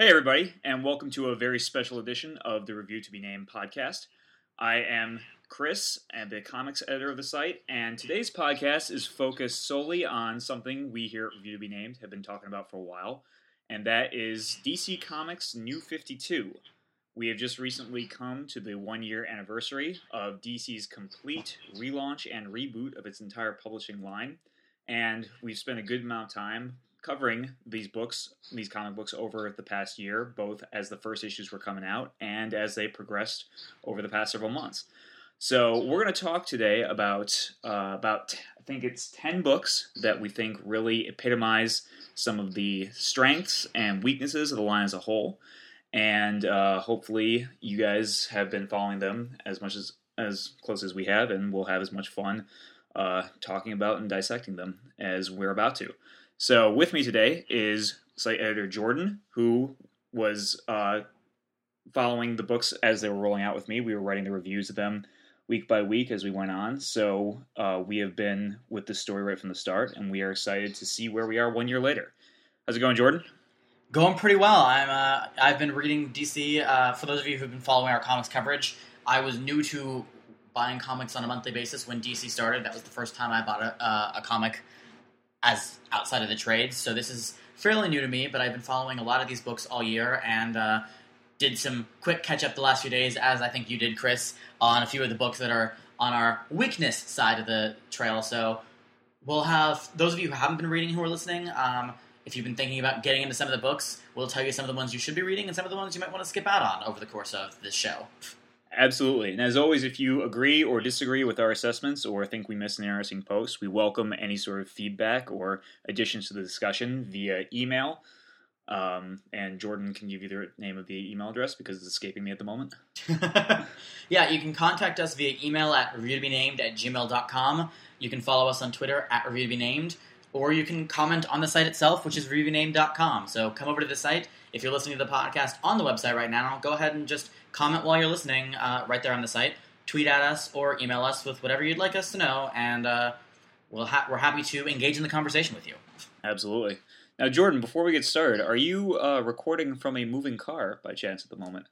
Hey, everybody, and welcome to a very special edition of the Review to Be Named podcast. I am Chris, and the comics editor of the site, and today's podcast is focused solely on something we here at Review to Be Named have been talking about for a while, and that is DC Comics New 52. We have just recently come to the one year anniversary of DC's complete relaunch and reboot of its entire publishing line, and we've spent a good amount of time covering these books, these comic books, over the past year, both as the first issues were coming out and as they progressed over the past several months. So we're going to talk today about uh, about I think it's ten books that we think really epitomize some of the strengths and weaknesses of the line as a whole, and uh, hopefully you guys have been following them as much as as close as we have, and we'll have as much fun uh, talking about and dissecting them as we're about to. So with me today is site editor Jordan, who was uh, following the books as they were rolling out with me. We were writing the reviews of them week by week as we went on. So uh, we have been with the story right from the start, and we are excited to see where we are one year later. How's it going, Jordan? Going pretty well. I'm. Uh, I've been reading DC. Uh, for those of you who've been following our comics coverage, I was new to buying comics on a monthly basis when DC started. That was the first time I bought a, uh, a comic as outside of the trades. So this is fairly new to me, but I've been following a lot of these books all year and uh, did some quick catch up the last few days, as I think you did, Chris, on a few of the books that are on our weakness side of the trail. So we'll have those of you who haven't been reading who are listening. Um, if you've been thinking about getting into some of the books, we'll tell you some of the ones you should be reading and some of the ones you might want to skip out on over the course of this show. Absolutely. And as always, if you agree or disagree with our assessments or think we missed an interesting post, we welcome any sort of feedback or additions to the discussion via email. Um, and Jordan can give you the name of the email address because it's escaping me at the moment. yeah, you can contact us via email at reviewtobenamed at gmail.com. You can follow us on Twitter at reviewtobenamed, or you can comment on the site itself, which is reviewtobenamed.com. So come over to the site. If you're listening to the podcast on the website right now, go ahead and just comment while you're listening uh, right there on the site. Tweet at us or email us with whatever you'd like us to know, and uh, we'll ha- we're happy to engage in the conversation with you. Absolutely. Now, Jordan, before we get started, are you uh, recording from a moving car by chance at the moment?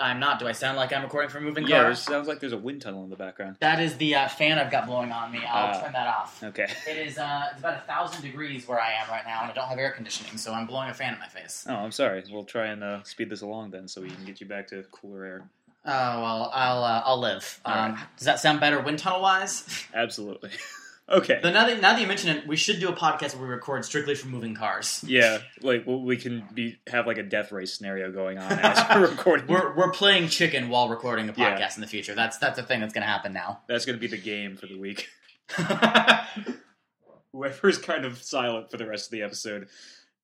I'm not. Do I sound like I'm recording from a moving yeah, it sounds like there's a wind tunnel in the background. That is the uh, fan I've got blowing on me. I'll Ah. turn that off. Okay. It is uh, it's about a thousand degrees where I am right now, and I don't have air conditioning, so I'm blowing a fan in my face. Oh, I'm sorry. We'll try and uh, speed this along then, so we can get you back to cooler air. Oh well, I'll uh, I'll live. All Um, Does that sound better, wind tunnel wise? Absolutely. okay. But now that now that you mention it, we should do a podcast where we record strictly from moving cars. Yeah, like well, we can be have like a death race scenario going on as we're recording. We're we're playing chicken while recording a Yeah. podcast in the future. That's that's a thing that's going to happen now. That's going to be the game for the week. Whoever's kind of silent for the rest of the episode.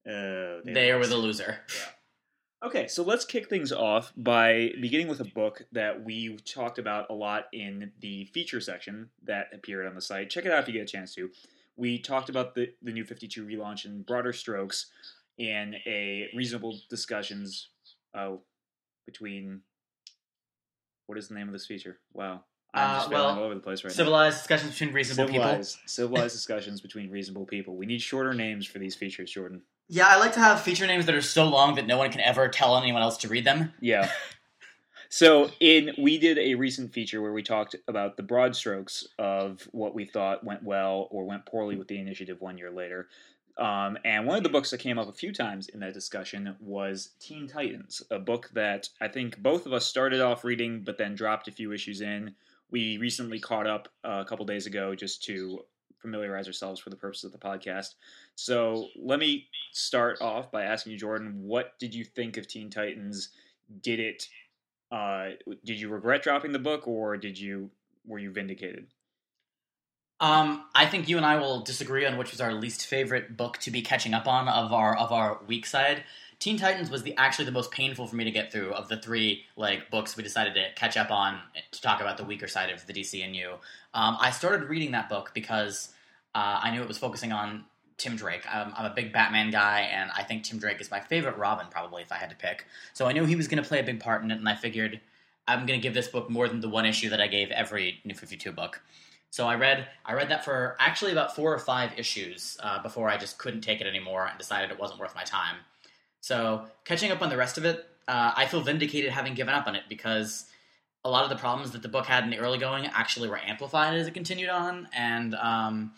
Uh, they they were the loser. Okay, so let's kick things off by beginning with a book that we talked about a lot in the feature section that appeared on the site. Check it out if you get a chance to. We talked about the, the new 52 relaunch in broader strokes in a reasonable discussions uh, between. What is the name of this feature? Wow. I'm Uh, just failing well, all over the place right now. Civilized discussions between reasonable people. civilized, civilized discussions between reasonable people. We need shorter names for these features, Jordan. Yeah, I like to have feature names that are so long that no one can ever tell anyone else to read them. Yeah. So in we did a recent feature where we talked about the broad strokes of what we thought went well or went poorly with the initiative one year later. Um, and one of the books that came up a few times in that discussion was Teen Titans, a book that I think both of us started off reading, but then dropped a few issues in. We recently caught up uh, a couple days ago just to familiarize ourselves for the purpose of the podcast. So let me start off by asking you, Jordan, what did you think of Teen Titans? Did it? Uh, did you regret dropping the book, or did you were you vindicated? Um, I think you and I will disagree on which was our least favorite book to be catching up on of our of our weak side. Teen Titans was the actually the most painful for me to get through of the three like books we decided to catch up on to talk about the weaker side of the DCNU. Um, I started reading that book because uh, I knew it was focusing on Tim Drake. I'm, I'm a big Batman guy, and I think Tim Drake is my favorite Robin probably if I had to pick. So I knew he was going to play a big part in it, and I figured I'm going to give this book more than the one issue that I gave every New Fifty Two book. So I read I read that for actually about four or five issues uh, before I just couldn't take it anymore and decided it wasn't worth my time. So catching up on the rest of it, uh, I feel vindicated having given up on it because a lot of the problems that the book had in the early going actually were amplified as it continued on, and um,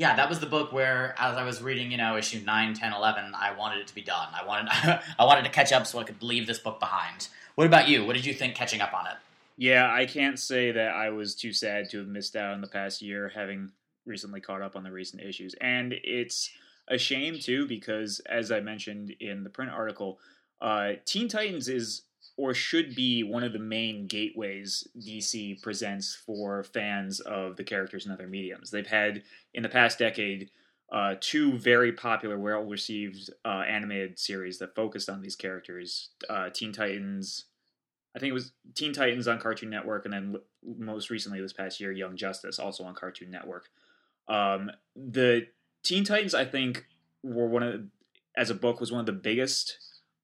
yeah, that was the book where, as I was reading, you know, issue 9, 10, 11, I wanted it to be done. I wanted, I wanted to catch up so I could leave this book behind. What about you? What did you think catching up on it? Yeah, I can't say that I was too sad to have missed out in the past year, having recently caught up on the recent issues. And it's a shame, too, because as I mentioned in the print article, uh, Teen Titans is or should be one of the main gateways DC presents for fans of the characters in other mediums. They've had, in the past decade, uh, two very popular, well received uh, animated series that focused on these characters uh, Teen Titans. I think it was Teen Titans on Cartoon Network, and then most recently this past year, Young Justice, also on Cartoon Network. Um, the Teen Titans, I think, were one of, as a book, was one of the biggest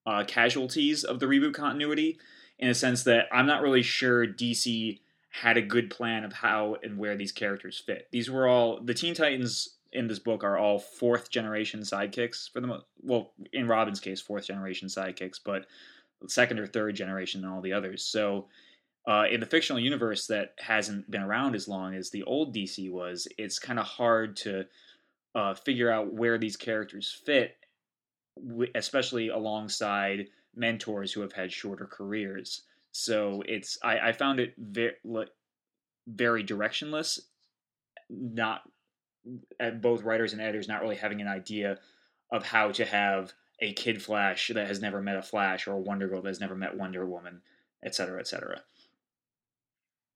uh, casualties of the reboot continuity in a sense that I'm not really sure DC had a good plan of how and where these characters fit. These were all the Teen Titans in this book are all fourth generation sidekicks for the most. Well, in Robin's case, fourth generation sidekicks, but second or third generation and all the others. So. Uh, in the fictional universe that hasn't been around as long as the old DC was, it's kind of hard to uh, figure out where these characters fit especially alongside mentors who have had shorter careers. So it's I, I found it very very directionless. Not at both writers and editors not really having an idea of how to have a Kid Flash that has never met a Flash or a Wonder Girl that has never met Wonder Woman, etc., etc.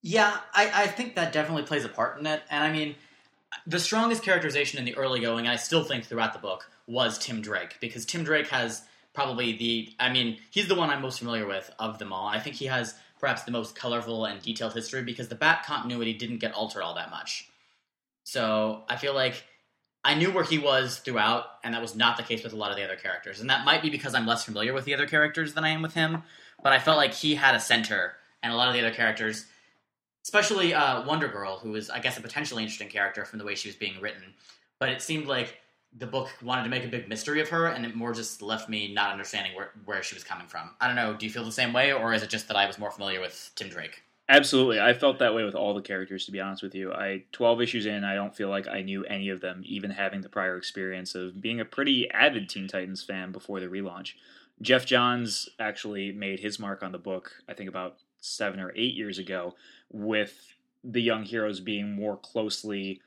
Yeah, I, I think that definitely plays a part in it. And I mean, the strongest characterization in the early going, I still think throughout the book, was Tim Drake because Tim Drake has probably the I mean he's the one I'm most familiar with of them all. I think he has perhaps the most colorful and detailed history because the Bat continuity didn't get altered all that much. So I feel like I knew where he was throughout, and that was not the case with a lot of the other characters. And that might be because I'm less familiar with the other characters than I am with him. But I felt like he had a center, and a lot of the other characters, especially uh, Wonder Girl, who was, I guess, a potentially interesting character from the way she was being written. But it seemed like the book wanted to make a big mystery of her, and it more just left me not understanding where, where she was coming from. I don't know. Do you feel the same way, or is it just that I was more familiar with Tim Drake? Absolutely, I felt that way with all the characters. To be honest with you, I twelve issues in, I don't feel like I knew any of them, even having the prior experience of being a pretty avid Teen Titans fan before the relaunch. Geoff Johns actually made his mark on the book, I think about seven or eight years ago, with the young heroes being more closely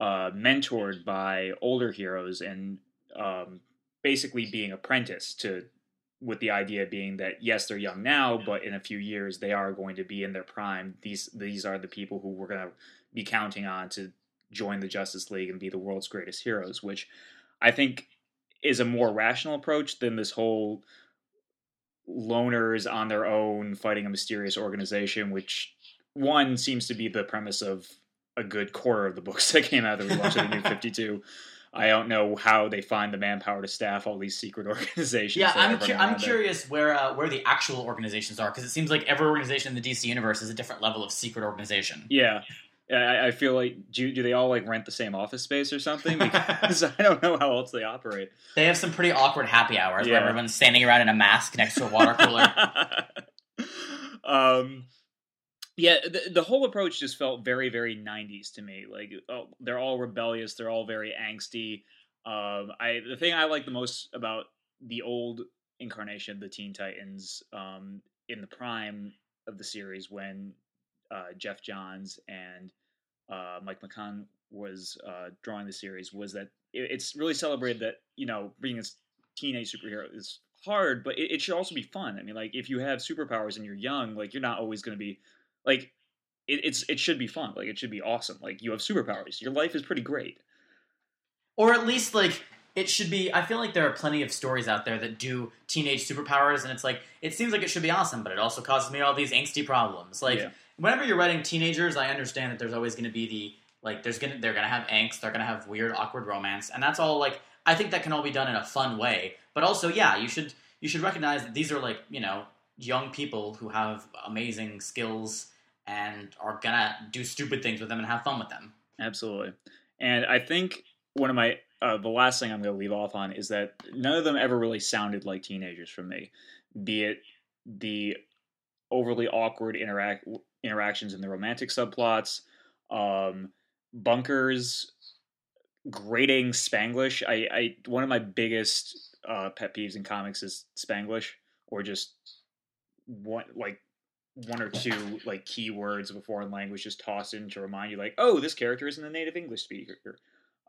uh, mentored by older heroes and um, basically being apprenticed to with the idea being that yes they're young now but in a few years they are going to be in their prime. These these are the people who we're going to be counting on to join the justice league and be the world's greatest heroes which i think is a more rational approach than this whole loners on their own fighting a mysterious organization which one seems to be the premise of a good quarter of the books that came out that we watched of the New Fifty Two. I don't know how they find the manpower to staff all these secret organizations. Yeah, I'm cu- I'm curious where uh, where the actual organizations are because it seems like every organization in the DC universe is a different level of secret organization. Yeah, I, I feel like do do they all like rent the same office space or something? Because I don't know how else they operate. They have some pretty awkward happy hours yeah. where everyone's standing around in a mask next to a water cooler. um yeah, the, the whole approach just felt very, very '90s to me. Like, oh, they're all rebellious, they're all very angsty. Um, I the thing I like the most about the old incarnation of the Teen Titans um, in the prime of the series when uh, Geoff Johns and uh, Mike McMahon was uh, drawing the series was that it, it's really celebrated that you know being a teenage superhero is hard, but it, it, should also be fun. I mean, like if you have superpowers and you're young, like you're not always going to be like it, it's it should be fun. Like it should be awesome. Like you have superpowers. Your life is pretty great. Or at least like it should be I feel like there are plenty of stories out there that do teenage superpowers and it's like it seems like it should be awesome, but it also causes me all these angsty problems. Like yeah. whenever you're writing teenagers, I understand that there's always going to be the like there's gonna they're gonna have angst, they're gonna have weird, awkward romance, and that's all like I think that can all be done in a fun way. But also, yeah, you should you should recognize that these are like you know young people who have amazing skills and are gonna do stupid things with them and have fun with them. Absolutely. And I think one of my uh, the last thing I'm going to leave off on is that none of them ever really sounded like teenagers from me. Be it the overly awkward interact interactions in the romantic subplots, um, Bunker's, grating Spanglish. I, I one of my biggest uh, pet peeves in comics is Spanglish or just one like one or two like keywords of a foreign language just tossed in to remind you like oh this character isn't a native english speaker.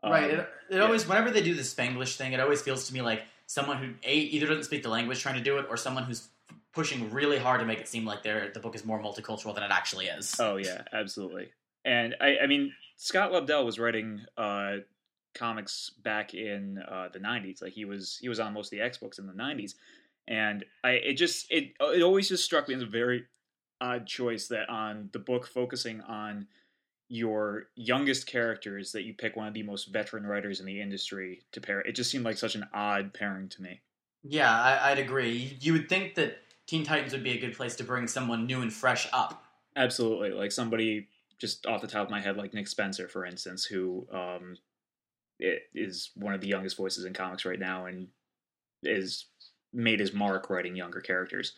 Um, right it, it yeah. always whenever they do the spanglish thing it always feels to me like someone who a either doesn't speak the language trying to do it or someone who's pushing really hard to make it seem like the book is more multicultural than it actually is. Oh yeah absolutely. And i, I mean scott lobdell was writing uh, comics back in uh, the 90s like he was he was on most of the x books in the 90s and I it just it it always just struck me as a very odd choice that on the book focusing on your youngest characters that you pick one of the most veteran writers in the industry to pair. It just seemed like such an odd pairing to me. Yeah, I, would agree. You would think that Teen Titans would be a good place to bring someone new and fresh up. Absolutely, like somebody just off the top of my head, like Nick Spencer, for instance, who um, is one of the youngest voices in comics right now and is made his mark writing younger characters.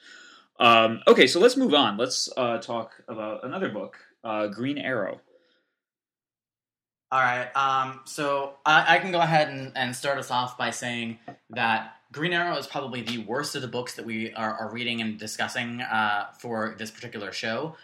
Um, okay, so let's move on. Let's uh, talk about another book, uh, Green Arrow. All right. Um, so I, I, can go ahead and, and, start us off by saying that Green Arrow is probably the worst of the books that we are, are reading and discussing uh, for this particular show.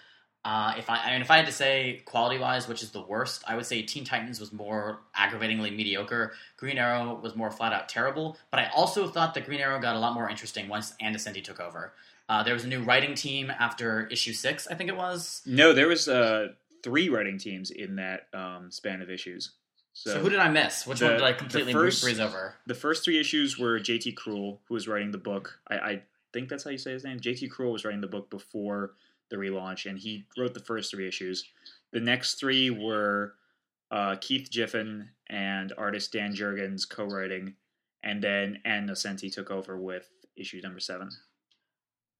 Uh, if I, I mean, if I had to say quality wise, which is the worst, I would say Teen Titans was more aggravatingly mediocre. Green Arrow was more flat out terrible. But I also thought that Green Arrow got a lot more interesting once Ann Nocenti took over. Uh, there was a new writing team after issue six, I think it was. No, there was uh, three writing teams in that um, span of issues. So, so, who did I miss? Which the, one did I completely first, breeze over? The first three issues were J.T. Krul, who was writing the book. I, I think that's how you say his name. J.T. Krul was writing the book before the relaunch, and he wrote the first three issues. The next three were uh, Keith Giffen and artist Dan Jurgens co-writing, and then Ann Nocenti took over with issue number seven.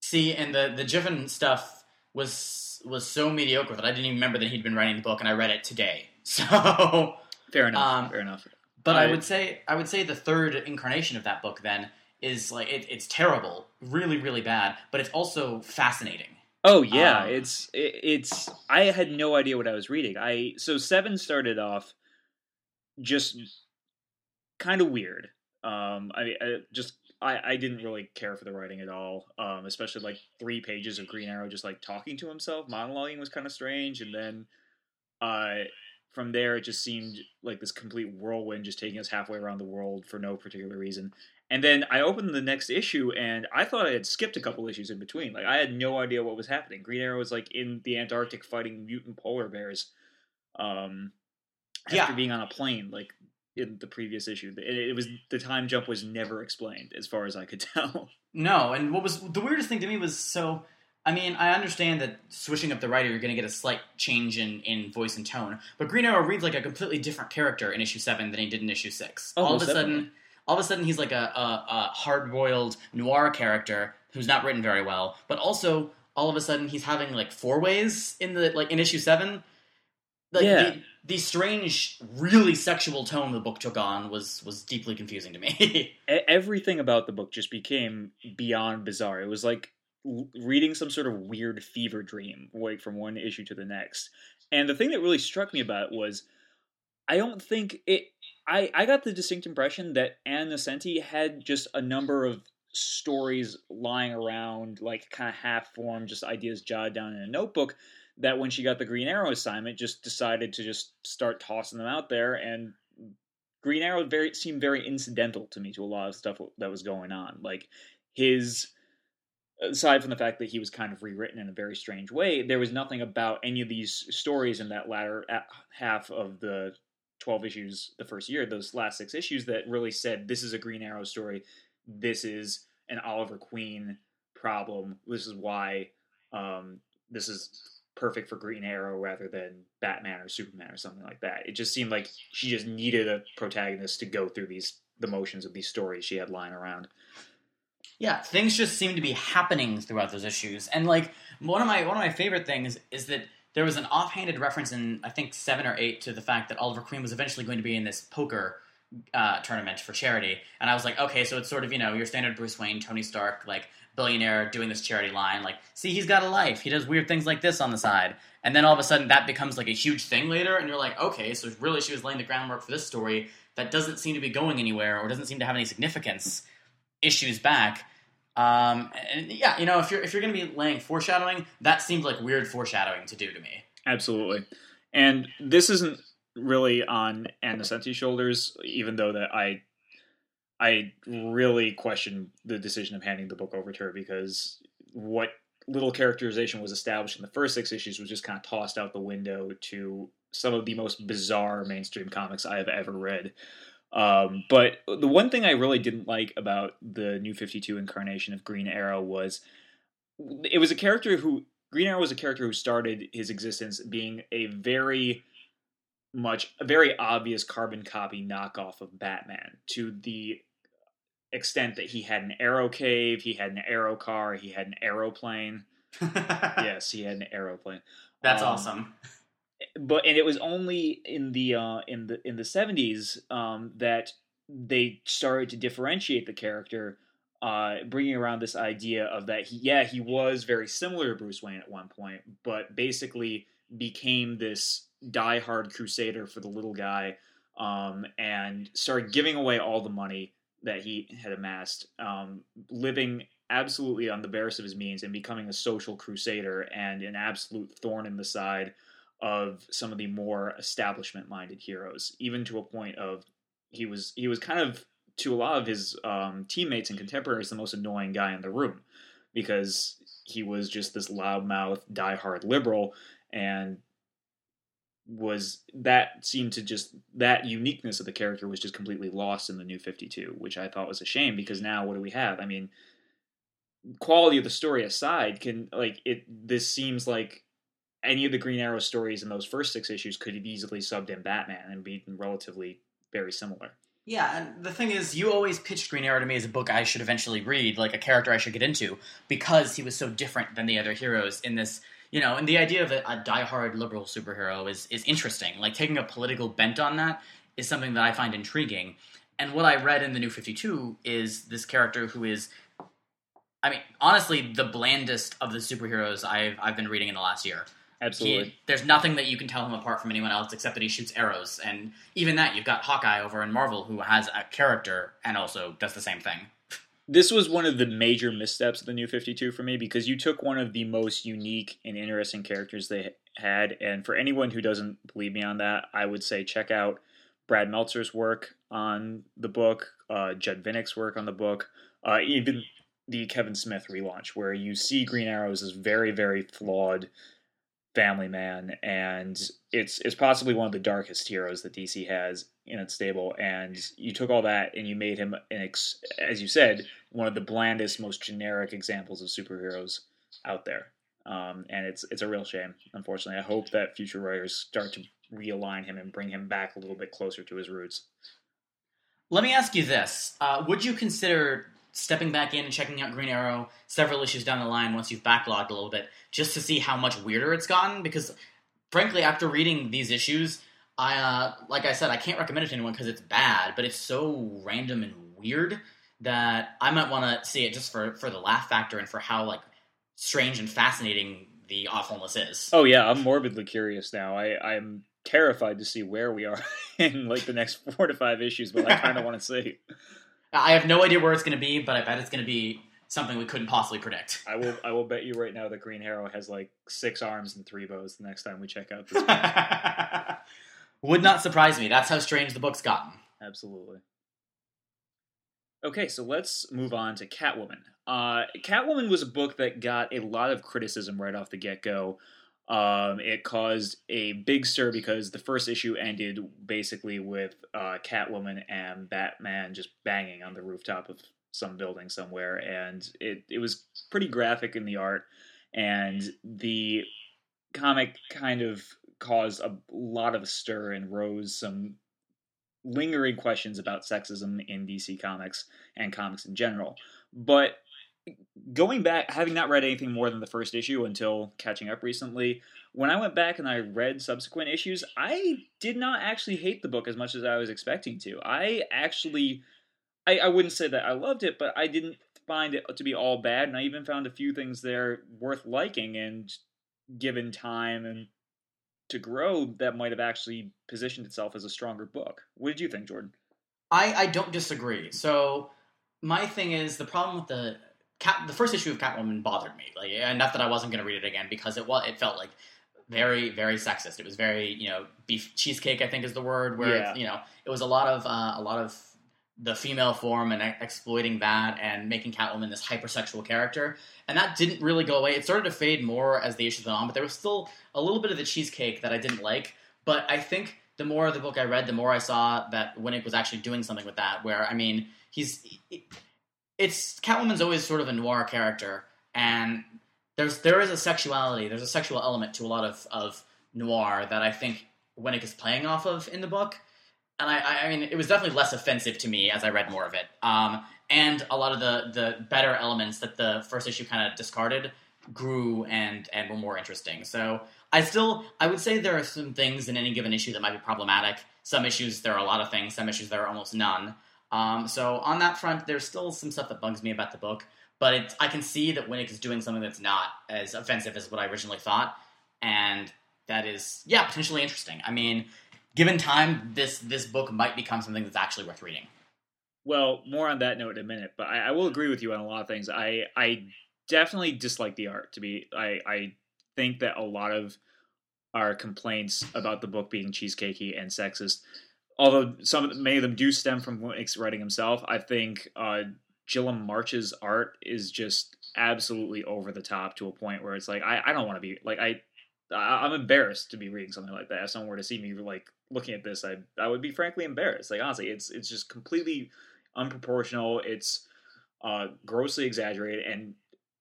See, and the the Giffen stuff was was so mediocre that I didn't even remember that he'd been writing the book, and I read it today. So fair enough. Um, fair enough. But I, I, would say I would say the third incarnation of that book then is like it, it's terrible, really, really bad, but it's also fascinating. Oh yeah, um, it's it, it's. I had no idea what I was reading. I so seven started off just kind of weird. Um, I, I just I, I didn't really care for the writing at all. Um, especially like three pages of Green Arrow just like talking to himself, monologuing was kind of strange, and then uh, from there it just seemed like this complete whirlwind, just taking us halfway around the world for no particular reason. And then I opened the next issue, and I thought I had skipped a couple issues in between. Like I had no idea what was happening. Green Arrow was like in the Antarctic fighting mutant polar bears. Um, after yeah. being on a plane, like in the previous issue, it, it was the time jump was never explained, as far as I could tell. No, and what was the weirdest thing to me was so. I mean, I understand that switching up the writer, you're going to get a slight change in, in voice and tone. But Green Arrow reads like a completely different character in issue seven than he did in issue six. Oh, All of a sudden, all of a sudden he's like a, a, a hard boiled noir character who's not written very well, but also all of a sudden he's having like four ways in the like in issue seven. Like, yeah. The, the strange, really sexual tone the book took on was was deeply confusing to me. Everything about the book just became beyond bizarre. It was like reading some sort of weird fever dream, like from one issue to the next. And the thing that really struck me about it was, I don't think it I, I got the distinct impression that Ann Nocenti had just a number of stories lying around, like kind of half formed, just ideas jotted down in a notebook. That when she got the Green Arrow assignment, just decided to just start tossing them out there, and Green Arrow very seemed very incidental to me to a lot of stuff that was going on. Like his, aside from the fact that he was kind of rewritten in a very strange way, there was nothing about any of these stories in that latter uh, half of the 12 issues the first year, those last six issues that really said this is a Green Arrow story. This is an Oliver Queen problem. This is why um, this is perfect for Green Arrow rather than Batman or Superman or something like that. It just seemed like she just needed a protagonist to go through these the motions of these stories she had lying around. Yeah, things just seem to be happening throughout those issues. And like one of my one of my favorite things is that there was an offhanded reference in I think seven or eight to the fact that Oliver Queen was eventually going to be in this poker uh, tournament for charity, and I was like, okay, so it's sort of you know your standard Bruce Wayne, Tony Stark, like billionaire doing this charity line. Like, see, he's got a life. He does weird things like this on the side, and then all of a sudden that becomes like a huge thing later, and you're like, okay, so really she was laying the groundwork for this story that doesn't seem to be going anywhere or doesn't seem to have any significance. Issues back. Um, and yeah, you know, if you're if you're going to be laying foreshadowing, that seems like weird foreshadowing to do to me. Absolutely, and this isn't really on Ann Nocenti's shoulders, even though that I I really question the decision of handing the book over to her because what little characterization was established in the first six issues was just kind of tossed out the window to some of the most bizarre mainstream comics I have ever read. Um, but the one thing I really didn't like about the New 52 incarnation of Green Arrow was it was a character who Green Arrow was a character who started his existence being a very much a very obvious carbon copy knockoff of Batman to the extent that he had an arrow cave, he had an arrow car, he had an aeroplane. yes, he had an aeroplane. That's um, awesome. But and it was only in the uh, in the in the seventies um, that they started to differentiate the character, uh, bringing around this idea of that he yeah he was very similar to Bruce Wayne at one point, but basically became this diehard crusader for the little guy, um, and started giving away all the money that he had amassed, um, living absolutely on the barest of his means and becoming a social crusader and an absolute thorn in the side of some of the more establishment minded heroes, even to a point of he was he was kind of to a lot of his um, teammates and contemporaries the most annoying guy in the room because he was just this loudmouth diehard liberal and was that seemed to just that uniqueness of the character was just completely lost in the new 52 which i thought was a shame because now what do we have? I mean quality of the story aside can like it this seems like any of the green arrow stories in those first six issues could have easily subbed in batman and be relatively very similar yeah, and the thing is, you always pitched Green Arrow to me as a book I should eventually read, like a character I should get into, because he was so different than the other heroes in this you know, and the idea of a, a diehard liberal superhero is is interesting. Like taking a political bent on that is something that I find intriguing. And what I read in the New Fifty Two is this character who is, I mean, honestly, the blandest of the superheroes I've I've been reading in the last year. Absolutely. He, there's nothing that you can tell him apart from anyone else except that he shoots arrows, and even that you've got Hawkeye over in Marvel who has a character and also does the same thing. This was one of the major missteps of the new 52 for me because you took one of the most unique and interesting characters they had. And for anyone who doesn't believe me on that i would say check out brad meltzer's work on the book uh, judd winick's work on the book uh, even the kevin smith relaunch where you see green arrows as very very flawed family man and it's it's possibly one of the darkest heroes that dc has in its stable and you took all that and you made him an ex- as you said one of the blandest, most generic examples of superheroes out there. Um, and it's it's a real shame, unfortunately. I hope that future writers start to realign him and bring him back a little bit closer to his roots. Let me ask you this: uh, Would you consider stepping back in and checking out Green Arrow several issues down the line once you've backlogged a little bit, just to see how much weirder it's gotten? Because, frankly, after reading these issues, I uh, like I said, I can't recommend it to anyone because it's bad, but it's so random and weird that I might want to see it just for for the laugh factor and for how like strange and fascinating the awfulness is. Oh yeah, I'm morbidly curious now. I I'm terrified to see where we are in like the next four to five issues, but I kind of want to see. I have no idea where it's going to be, but I bet it's going to be something we couldn't possibly predict. I will I will bet you right now that Green Arrow has like six arms and three bows the next time we check out this. Would not surprise me. That's how strange the book's gotten. Absolutely. Okay, so let's move on to Catwoman. Uh, Catwoman was a book that got a lot of criticism right off the get go. Um, it caused a big stir because the first issue ended basically with uh, Catwoman and Batman just banging on the rooftop of some building somewhere, and it it was pretty graphic in the art, and the comic kind of caused a lot of stir and rose some lingering questions about sexism in DC Comics and comics in general. But going back, having not read anything more than the first issue until catching up recently, when I went back and I read subsequent issues, I did not actually hate the book as much as I was expecting to. I actually, I, I wouldn't say that I loved it, but I didn't find it to be all bad, and I even found a few things there worth liking. And given time and to grow, that might have actually positioned itself as a stronger book. What did you think, Jordan? I, I don't disagree. So my thing is the problem with the Cat, the first issue of Catwoman bothered me. Like enough that I wasn't going to read it again because it was it felt like very very sexist. It was very you know beef cheesecake I think is the word where Yeah. you know it was a lot of uh, a lot of the female form and exploiting that and making Catwoman this hypersexual character. And that didn't really go away. It started to fade more as the issues went on, but there was still a little bit of the cheesecake that I didn't like. But I think the more of the book I read, the more I saw that Winick was actually doing something with that. Where I mean, he's it's Catwoman's always sort of a noir character, and there's there is a sexuality, there's a sexual element to a lot of of noir that I think Winick is playing off of in the book. And I, I- mean, it was definitely less offensive to me as I read more of it. Um, and a lot of the the better elements that the first issue kind of discarded grew and and were more interesting. So I still I would say there are some things in any given issue that might be problematic. Some issues there are a lot of things. Some issues there are almost none. Um, so on that front, there's still some stuff that bugs me about the book, but I can see that Winick is doing something that's not as offensive as what I originally thought, and that is yeah potentially interesting. I mean, given time, this this book might become something that's actually worth reading. Well, more on that note in a minute, but I, I will agree with you on a lot of things. I I definitely dislike the art. To be, I I think that a lot of our complaints about the book being cheesecakey and sexist, although some many of them do stem from writing himself. I think uh, Guillem March's art is just absolutely over the top to a point where it's like I, I don't want to be like I I- I'm embarrassed to be reading something like that. If someone were to see me like looking at this, I I would be frankly embarrassed. Like honestly, it's it's just completely unproportional. It's uh, grossly exaggerated and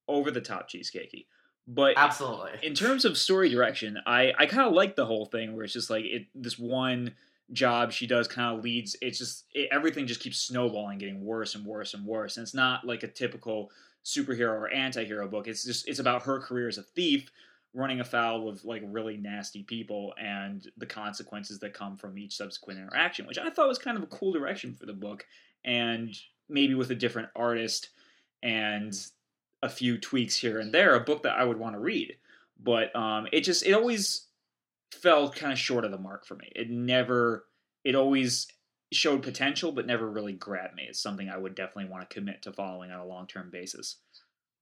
over the top cheesecakey. But Absolutely. in terms of story direction, I I kind of like the whole thing where it's just like it this one job she does kind of leads. It's just it, everything just keeps snowballing, getting worse and worse and worse. And it's not like a typical superhero or anti-hero book. It's just it's about her career as a thief running afoul of like really nasty people and the consequences that come from each subsequent interaction, which I thought was kind of a cool direction for the book and maybe with a different artist and a few tweaks here and there, a book that I would want to read. But um, it just it always fell kind of short of the mark for me. It never it always showed potential but never really grabbed me. It's something I would definitely want to commit to following on a long term basis.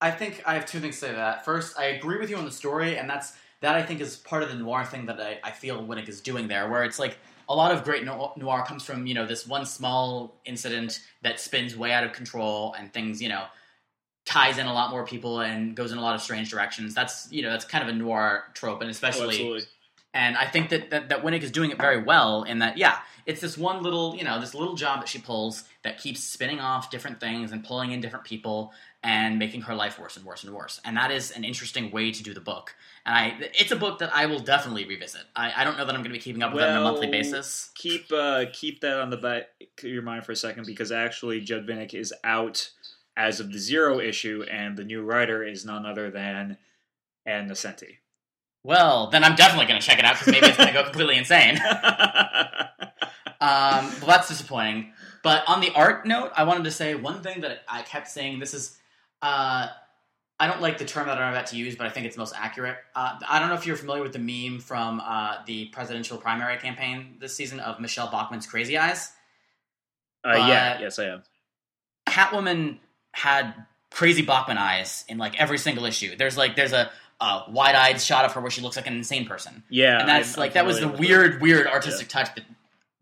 I think I have two things to say to that. First, I agree with you on the story, and that's that I think is part of the noir thing that I, I feel Winick is doing there, where it's like a lot of great noir comes from you know this one small incident that spins way out of control and things you know ties in a lot more people and goes in a lot of strange directions. That's you know that's kind of a noir trope, and Oh, especially absolutely. And I think that, that, that Winick is doing it very well in that, yeah, it's this one little, you know, this little job that she pulls that keeps spinning off different things and pulling in different people and making her life worse and worse and worse. And that is an interesting way to do the book. And I, it's a book that I will definitely revisit. I, I don't know that I'm going to be keeping up with it on a monthly basis. Keep uh, keep that on the back of your mind for a second because actually Judd Winick is out as of the zero issue, and the new writer is none other than Ann Nocenti. Well, then I'm definitely going to check it out because maybe it's going to go completely insane. Um, well, that's disappointing. But on the art note, I wanted to say one thing that I kept saying. This is, uh, I don't like the term that I'm about to use, but I think it's most accurate. Uh, I don't know if you're familiar with the meme from uh, the presidential primary campaign this season of Michelle Bachmann's Crazy Eyes. uh, yeah, yes, I am. Catwoman had crazy Bachmann eyes in like every single issue. There's like there's a, a wide-eyed shot of her where she looks like an insane person. Yeah, and that's I'm- like I'm that was the weird, weird artistic touch that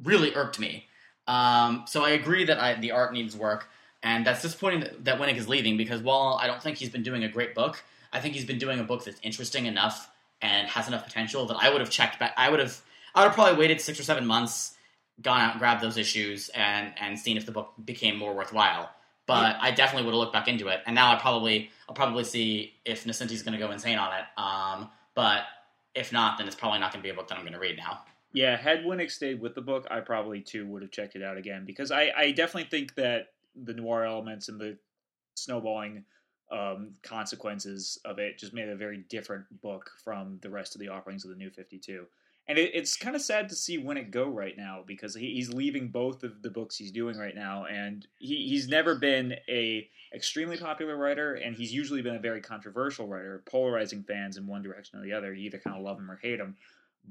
really irked me. Um, so I agree that I, the art needs work, and that's disappointing that, that Winick is leaving because while I don't think he's been doing a great book, I think he's been doing a book that's interesting enough and has enough potential that I would have checked back. I would have, I would have probably waited six or seven months, gone out and grabbed those issues, and and seen if the book became more worthwhile. But I definitely would have looked back into it, and now I probably I'll probably see if Nocenti's going to go insane on it. Um, but if not, then it's probably not going to be a book that I'm going to read now. Yeah, had Winick stayed with the book, I probably too would have checked it out again because I, I definitely think that the noir elements and the snowballing um, consequences of it just made it a very different book from the rest of the offerings of the New Fifty Two. And it, it's kind of sad to see Winick go right now because he, he's leaving both of the books he's doing right now, and he, he's never been a extremely popular writer, and he's usually been a very controversial writer, polarizing fans in one direction or the other. You either kind of love him or hate him,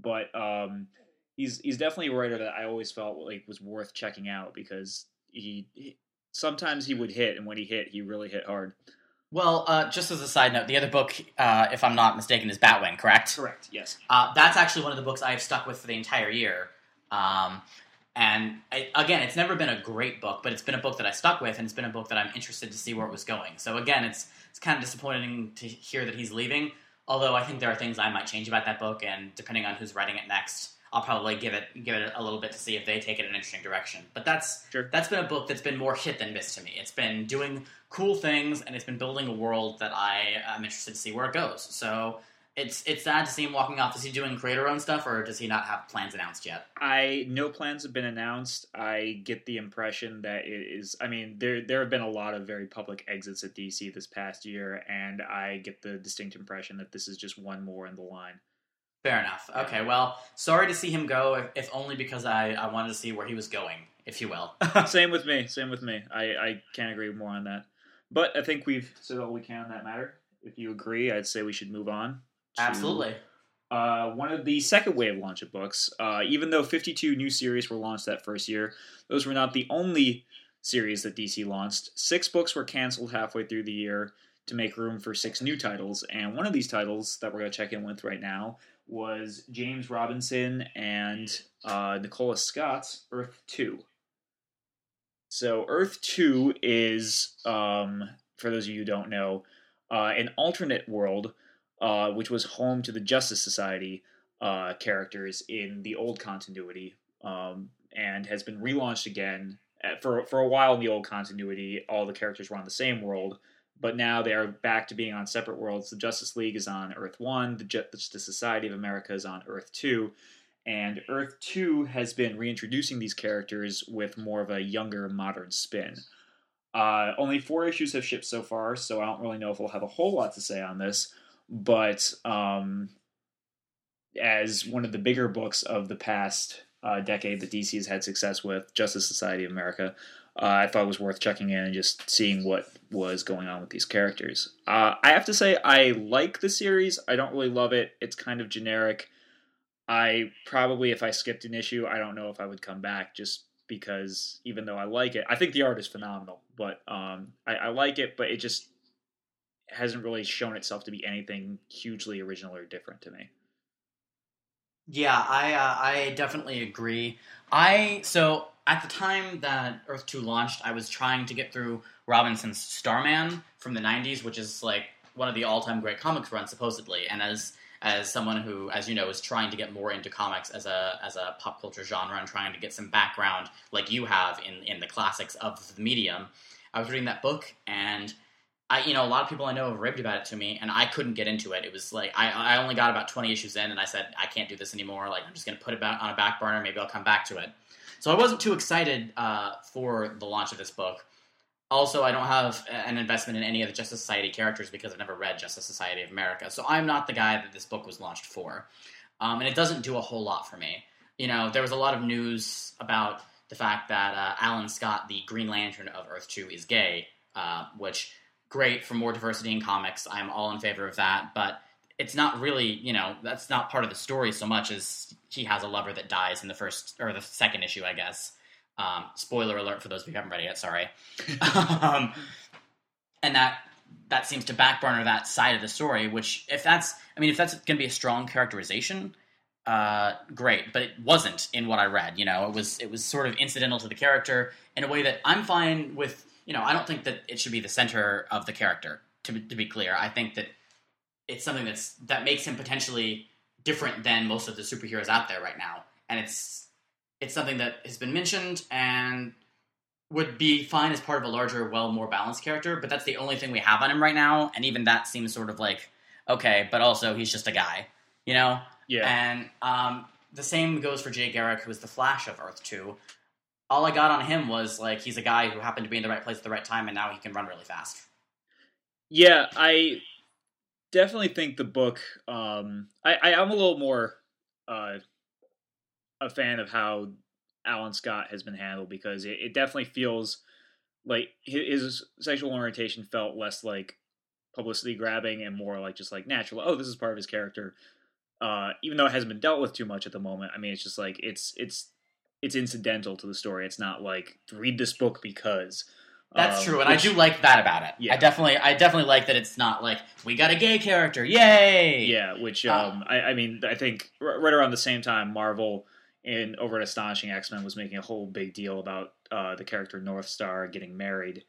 but um, he's he's definitely a writer that I always felt like was worth checking out because he, he sometimes he would hit, and when he hit, he really hit hard. Well, uh, just as a side note, the other book, uh, if I'm not mistaken, is Batwing, correct? Correct. Yes. Uh, that's actually one of the books I've stuck with for the entire year. Um, and I, again, it's never been a great book, but it's been a book that I stuck with, and it's been a book that I'm interested to see where it was going. So again, it's it's kind of disappointing to hear that he's leaving. Although I think there are things I might change about that book, and depending on who's writing it next, I'll probably give it give it a little bit to see if they take it in an interesting direction. But that's Sure. that's been a book that's been more hit than miss to me. It's been doing cool things, and it's been building a world that I am interested to see where it goes. So it's it's sad to see him walking off. Is he doing creator own stuff, or does he not have plans announced yet? I no plans have been announced. I get the impression that it is. I mean, there there have been a lot of very public exits at DC this past year, and I get the distinct impression that this is just one more in the line. Fair enough. Okay, well, sorry to see him go, if, if only because I, I wanted to see where he was going, if you will. same with me. Same with me. I I can't agree more on that. But I think we've said all we can on that matter. If you agree, I'd say we should move on. to, Absolutely. Uh, one of the second wave launch of books. Uh, even though 52 new series were launched that first year, those were not the only series that DC launched. Six books were canceled halfway through the year to make room for six new titles, and one of these titles that we're going to check in with right now was James Robinson and uh, Nicola Scott's Earth 2. So, Earth 2 is, um, for those of you who don't know, uh, an alternate world uh, which was home to the Justice Society uh, characters in the old continuity, um, and has been relaunched again. At, for for a while in the old continuity, all the characters were on the same world, but now they are back to being on separate worlds. The Justice League is on Earth One, the Justice Society of America is on Earth Two, and Earth Two has been reintroducing these characters with more of a younger, modern spin. Uh, only four issues have shipped so far, so I don't really know if we'll have a whole lot to say on this but um, as one of the bigger books of the past uh, decade that DC has had success with, Justice Society of America, uh, I thought it was worth checking in and just seeing what was going on with these characters. Uh, I have to say, I like the series. I don't really love it. It's kind of generic. I probably, if I skipped an issue, I don't know if I would come back just because even though I like it, I think the art is phenomenal, but um, I, I like it, but it just hasn't really shown itself to be anything hugely original or different to me. Yeah, I uh, I definitely agree. I so at the time that Earth Two launched, I was trying to get through Robinson's Starman from the '90s, which is like one of the all-time great comics runs, supposedly. And as as someone who, as you know, is trying to get more into comics as a as a pop culture genre and trying to get some background, like you have in in the classics of the medium, I was reading that book and. I, you know, a lot of people I know have raved about it to me, and I couldn't get into it. It was like I, I only got about twenty issues in, and I said I can't do this anymore. Like I'm just going to put it on a back burner. Maybe I'll come back to it. So I wasn't too excited uh, for the launch of this book. Also, I don't have an investment in any of the Justice Society characters because I've never read Justice Society of America. So I'm not the guy that this book was launched for, um, and it doesn't do a whole lot for me. You know, there was a lot of news about the fact that uh, Alan Scott, the Green Lantern of Earth Two, is gay, uh, which great for more diversity in comics. I'm all in favor of that, but it's not really, you know, that's not part of the story so much as he has a lover that dies in the first or the second issue, I guess. Um, spoiler alert for those of you who haven't read it yet. Sorry. um, and that that seems to backburner that side of the story. Which, if that's, I mean, if that's going to be a strong characterization, uh, great. But it wasn't in what I read. You know, it was it was sort of incidental to the character in a way that I'm fine with you know, I don't think that it should be the center of the character. To, to be clear, I think that it's something that's that makes him potentially different than most of the superheroes out there right now, and it's it's something that has been mentioned and would be fine as part of a larger, well, more balanced character. But that's the only thing we have on him right now, and even that seems sort of like okay. But also, he's just a guy, you know. Yeah. And um, the same goes for Jay Garrick, who is the Flash of Earth Two all I got on him was like he's a guy who happened to be in the right place at the right time, and now he can run really fast. Yeah, I definitely think the book. Um, I, I am a little more uh, a fan of how Alan Scott has been handled because it, it definitely feels like his, sexual orientation felt less like publicity grabbing and more like just like natural. Oh, this is part of his character. Uh, even though it hasn't been dealt with too much at the moment, I mean, it's just like it's it's it's incidental to the story. It's not like read this book because. That's um, true, and which- I do like that about it. Yeah. I definitely, I definitely like that it's not like we got a gay character, yay! Yeah, which Uh, um, I, I mean, I think r- right around the same time, Marvel in over at Astonishing X Men was making a whole big deal about uh, the character Northstar getting married,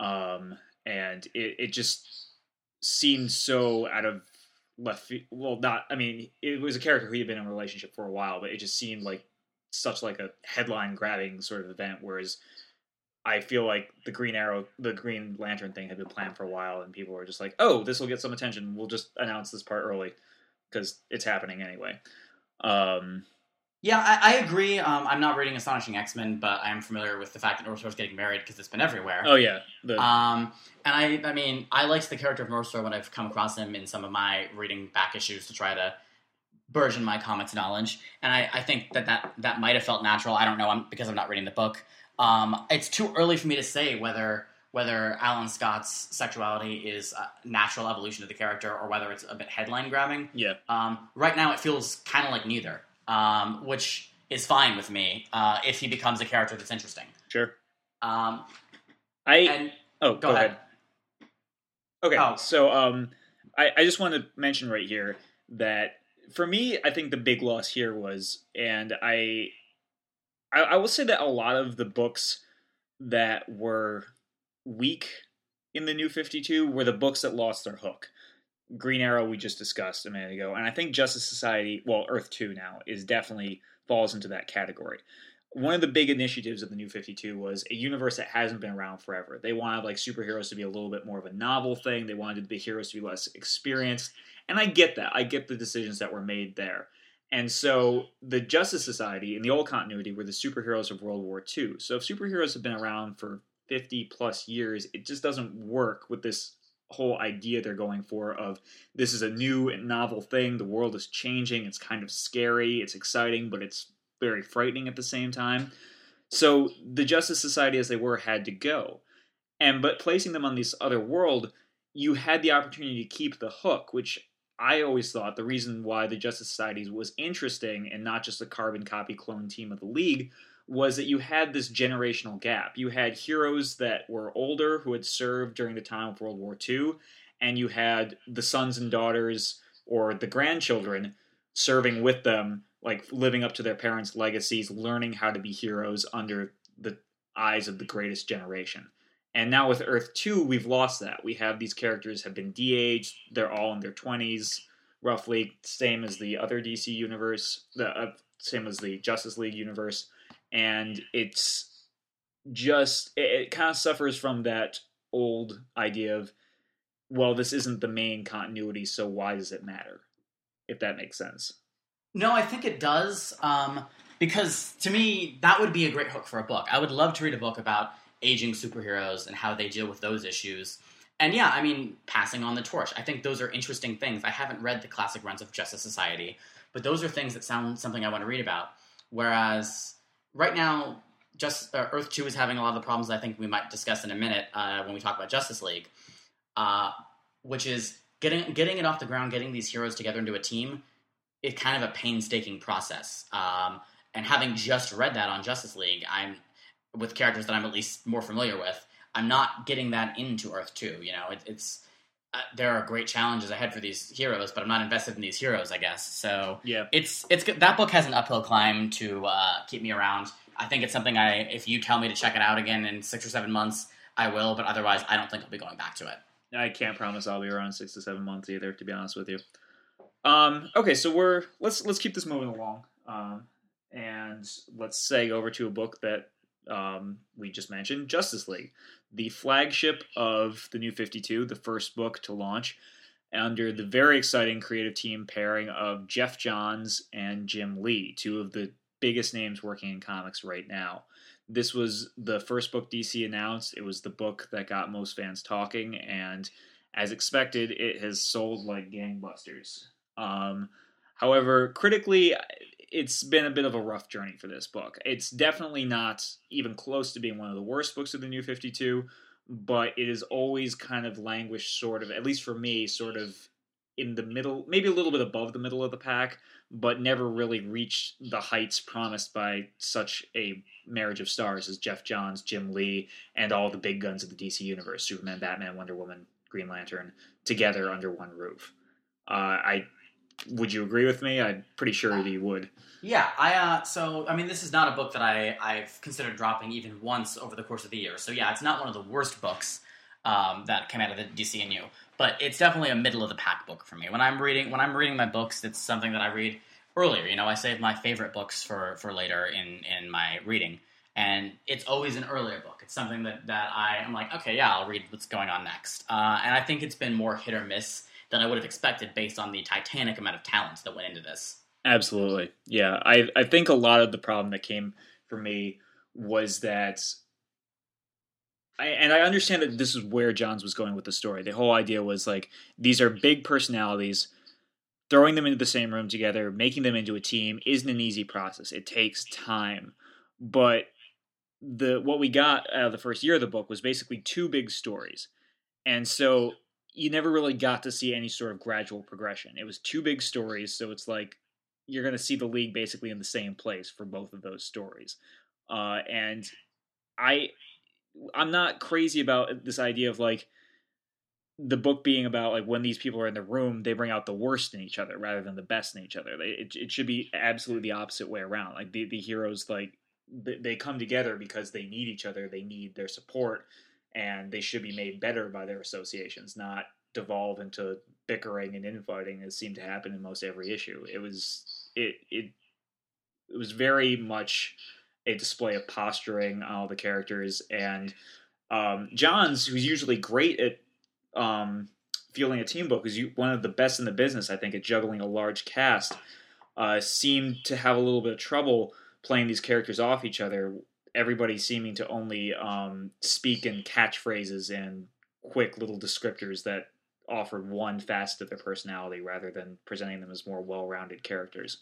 um, and it, it just seemed so out of left. Field. Well, not. I mean, it was a character who had been in a relationship for a while, but it just seemed like such like a headline grabbing sort of event. Whereas I feel like the Green Arrow, the Green Lantern thing had been planned for a while, and people were just like, "Oh, this will get some attention. We'll just announce this part early because it's happening anyway." Um, Yeah, I, I agree. Um, I'm not reading Astonishing X Men, but I am familiar with the fact that Northstar's getting married because it's been everywhere. oh yeah, the Um, and I, I mean, I liked the character of Northstar when I've come across him in some of my reading back issues to try to burgeon my comics knowledge. And I, I think that, that that might have felt natural. I don't know, I'm, because I'm not reading the book. Um, it's too early for me to say whether whether Alan Scott's sexuality is a natural evolution of the character or whether it's a bit headline grabbing. yeah, Um, right now, it feels kind of like neither, um, which is fine with me uh, if he becomes a character that's interesting. sure. Um, I and oh go, ahead. Okay, Oh. so um, I, I just want to mention right here that for me, I think the big loss here was, and I, I, I will say that a lot of the books that were weak in the New Fifty Two were the books that lost their hook. Green Arrow we just discussed a minute ago, and I think Justice Society, well, Earth Two now is definitely falls into that category. One of the big initiatives of the New Fifty Two was a universe that hasn't been around forever. They wanted like superheroes to be a little bit more of a novel thing. They wanted the heroes to be less experienced, and I get that. I get the decisions that were made there. And so the Justice Society in the old continuity were the superheroes of World War II. So if superheroes have been around for 50 plus years, it just doesn't work with this whole idea they're going for of this is a new and novel thing. The world is changing. It's kind of scary. It's exciting, but it's very frightening at the same time. So the Justice Society as they were had to go. And but placing them on this other world, you had the opportunity to keep the hook, which I always thought the reason why the Justice Society was interesting and not just a carbon copy clone team of the League was that you had this generational gap. You had heroes that were older who had served during the time of World War II, and you had the sons and daughters or the grandchildren serving with them, like living up to their parents' legacies, learning how to be heroes under the eyes of the greatest generation. And now with Earth 2, we've lost that. We have these characters have been de-aged, they're all in their 20s, roughly same as the other DC universe, the uh, same as the Justice League universe, and it's just it, it kind of suffers from that old idea of well, this isn't the main continuity, so why does it matter? If that makes sense. No, I think it does. Um, because to me, that would be a great hook for a book. I would love to read a book about aging superheroes and how they deal with those issues. And yeah, I mean, passing on the torch. I think those are interesting things. I haven't read the classic runs of Justice Society, but those are things that sound something I want to read about. Whereas right now, just uh, Earth Two is having a lot of the problems I think we might discuss in a minute uh, when we talk about Justice League, uh, which is getting getting it off the ground, getting these heroes together into a team. It's kind of a painstaking process. Um, and having just read that on Justice League, I'm with characters that I'm at least more familiar with. I'm not getting that into Earth Two. You know, it, it's uh, there are great challenges ahead for these heroes, but I'm not invested in these heroes. I guess so. Yeah. It's it's that book has an uphill climb to uh, keep me around. I think it's something I if you tell me to check it out again in six or seven months, I will. But otherwise, I don't think I'll be going back to it. I can't promise I'll be around six to seven months either, to be honest with you. Um, okay, so we're let's let's keep this moving along, um, and let's say over to a book that um, we just mentioned, Justice League, the flagship of the New Fifty Two, the first book to launch under the very exciting creative team pairing of Geoff Johns and Jim Lee, two of the biggest names working in comics right now. This was the first book DC announced. It was the book that got most fans talking, and as expected, it has sold like gangbusters. Um, however, critically, it's been a bit of a rough journey for this book. It's definitely not even close to being one of the worst books of the New 52, but it is always kind of languished, sort of, at least for me, sort of in the middle, maybe a little bit above the middle of the pack, but never really reached the heights promised by such a marriage of stars as Geoff Johns, Jim Lee, and all the big guns of the DC universe Superman, Batman, Wonder Woman, Green Lantern together under one roof. Uh, I would you agree with me? I'm pretty sure that you would. Yeah, I uh, so I mean, this is not a book that I I've considered dropping even once over the course of the year. So yeah, it's not one of the worst books um, that came out of the DCNU, but it's definitely a middle of the pack book for me. When I'm reading when I'm reading my books, it's something that I read earlier. You know, I save my favorite books for for later in in my reading, and it's always an earlier book. It's something that that I am like, okay, yeah, I'll read what's going on next. Uh, and I think it's been more hit or miss than I would have expected based on the titanic amount of talent that went into this. Absolutely. Yeah. I, I think a lot of the problem that came for me was that I, and I understand that this is where Johns was going with the story. The whole idea was like these are big personalities. Throwing them into the same room together, making them into a team isn't an easy process. It takes time. But the what we got out of the first year of the book was basically two big stories. And so you never really got to see any sort of gradual progression. It was two big stories, so it's like you're going to see the league basically in the same place for both of those stories. Uh, and I, I'm not crazy about this idea of like the book being about like when these people are in the room, they bring out the worst in each other rather than the best in each other. It, it should be absolutely the opposite way around. Like the the heroes like they come together because they need each other, they need their support, and they should be made better by their associations, not devolve into bickering and infighting as seemed to happen in most every issue. It was it it it was very much a display of posturing on all the characters and um, Johns, who's usually great at um, fielding a team book, is one of the best in the business, I think, at juggling a large cast. Uh, seemed to have a little bit of trouble playing these characters off each other everybody seeming to only um, speak in catchphrases and quick little descriptors that offered one facet of their personality rather than presenting them as more well-rounded characters.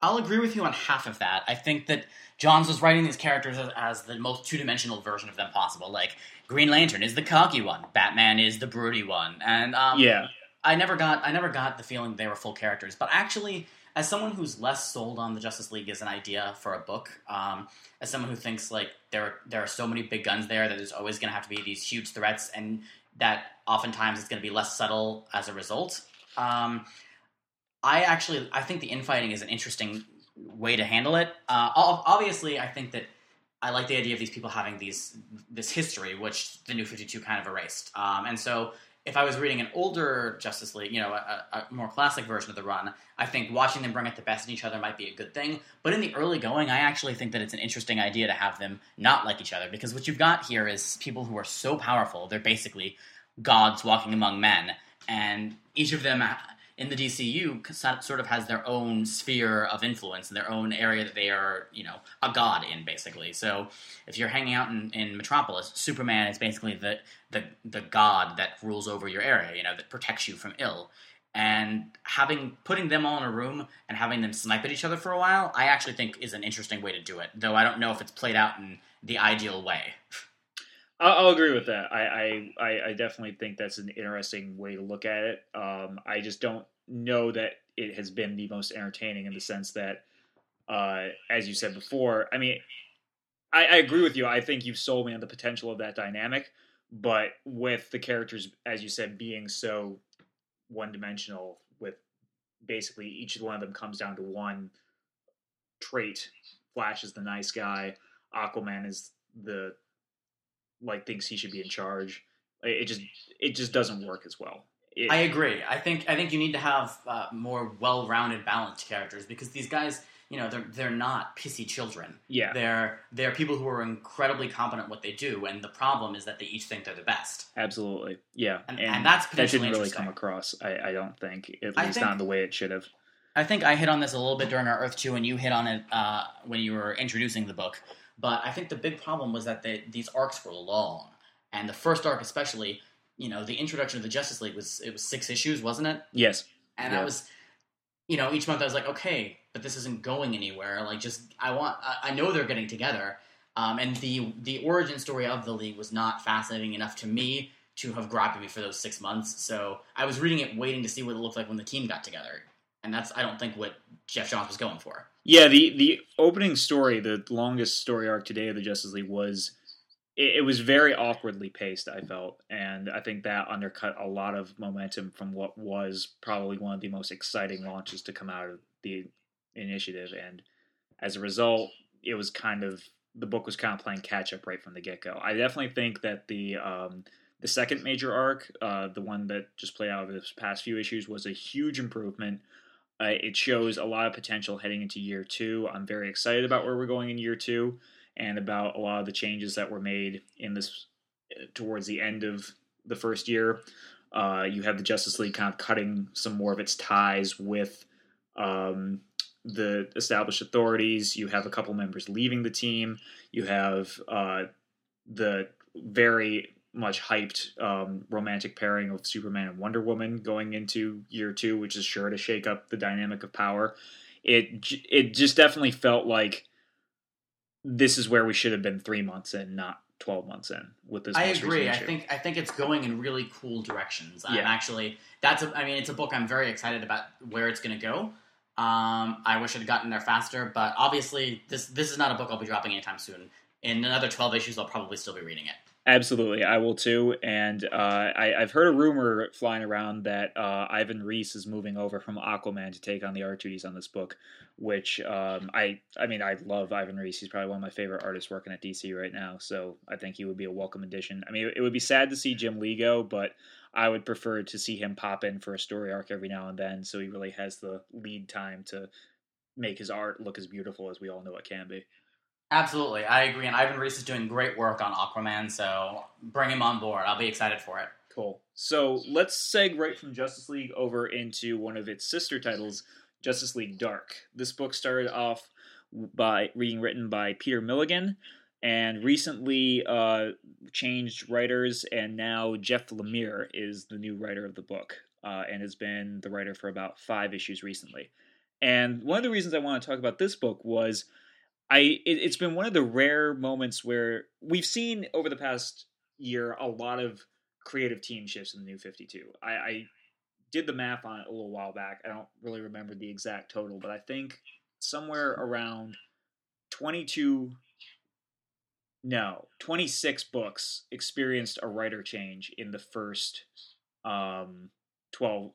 I'll agree with you on half of that. I think that Johns was writing these characters as, as the most two-dimensional version of them possible. Like Green Lantern is the cocky one, Batman is the broody one, and um, yeah, I never got I never got the feeling they were full characters. But actually, as someone who's less sold on the Justice League as an idea for a book, um, as someone who thinks like there there are so many big guns there that there's always going to have to be these huge threats, and that oftentimes it's going to be less subtle as a result. Um, I actually I think the infighting is an interesting way to handle it. Uh, obviously, I think that I like the idea of these people having these this history, which the New Fifty Two kind of erased, um, and so if I was reading an older Justice League, you know, a, a, more classic version of the run, I think watching them bring out the best in each other might be a good thing. But in the early going, I actually think that it's an interesting idea to have them not like each other because what you've got here is people who are so powerful, they're basically gods walking among men, and each of them in the DCU sort of has their own sphere of influence and their own area that they are, you know, a god in, basically. So if you're hanging out in, in Metropolis, Superman is basically the, the the god that rules over your area, you know, that protects you from ill. And having putting them all in a room and having them snipe at each other for a while, I actually think is an interesting way to do it. Though I don't know if it's played out in the ideal way. I'll, agree with that. I, I, I definitely think that's an interesting way to look at it. Um, I just don't know that it has been the most entertaining in the sense that, uh, as you said before, I mean, I, I agree with you. I think you've sold me on the potential of that dynamic, but with the characters, as you said, being so one dimensional, with basically each one of them comes down to one trait. Flash is the nice guy. Aquaman is the like thinks he should be in charge. It just it just doesn't work as well. It, I agree. I think I think you need to have uh, more well-rounded, balanced characters because these guys, you know, they're they're not pissy children. Yeah, they're they're people who are incredibly competent at what they do, and the problem is that they each think they're the best. Absolutely, yeah, and, and, and that's that didn't really come across. I, I don't think, at least think, not the way it should have. I think I hit on this a little bit during our Earth Two, and you hit on it uh, when you were introducing the book. But I think the big problem was that they, these arcs were long, and the first arc especially you know, the introduction of the Justice League was it was six issues, wasn't it? Yes. And Yeah. I was, you know, each month I was like, okay, but this isn't going anywhere. Like, just I want, I, I know they're getting together, um, and the the origin story of the league was not fascinating enough to me to have grabbed me for those six months. So I was reading it, waiting to see what it looked like when the team got together, and that's I don't think what Geoff Johns was going for. Yeah, the the opening story, the longest story arc today of the Justice League was it, it was very awkwardly paced, I felt, and I think that undercut a lot of momentum from what was probably one of the most exciting launches to come out of the initiative and as a result, it was kind of the book was kind of playing catch up right from the get go. I definitely think that the um, the second major arc, uh, the one that just played out over this past few issues, was a huge improvement. Uh, it shows a lot of potential heading into year two. I'm very excited about where we're going in year two and about a lot of the changes that were made in this uh, towards the end of the first year. Uh, you have the Justice League kind of cutting some more of its ties with um, the established authorities. You have a couple members leaving the team. You have uh, the very much hyped um, romantic pairing of Superman and Wonder Woman going into year two, which is sure to shake up the dynamic of power. It it just definitely felt like this is where we should have been three months in, not twelve months in. With this, I agree. I think I think it's going in really cool directions. I'm Yeah. actually that's a, I mean it's a book I'm very excited about where it's going to go. Um, I wish I'd gotten there faster, but obviously this this is not a book I'll be dropping anytime soon. In another 12 issues, I'll probably still be reading it. Absolutely, I will too. And uh, I, I've heard a rumor flying around that uh, Ivan Reis is moving over from Aquaman to take on the art duties on this book, which um, I I mean I love Ivan Reis. He's probably one of my favorite artists working at DC right now. So I think he would be a welcome addition. I mean, it would be sad to see Jim Lee go, but I would prefer to see him pop in for a story arc every now and then, so he really has the lead time to make his art look as beautiful as we all know it can be. Absolutely, I agree. And Ivan Reis is doing great work on Aquaman, so bring him on board. I'll be excited for it. Cool. So let's seg right from Justice League over into one of its sister titles, Justice League Dark. This book started off by being written by Peter Milligan and recently uh, changed writers, and now Jeff Lemire is the new writer of the book uh, and has been the writer for about five issues recently. And one of the reasons I want to talk about this book was I it, it's been one of the rare moments where we've seen over the past year a lot of creative team shifts in the new 52. I, I did the math on it a little while back. I don't really remember the exact total, but I think somewhere around 22 no 26 books experienced a writer change in the first um 12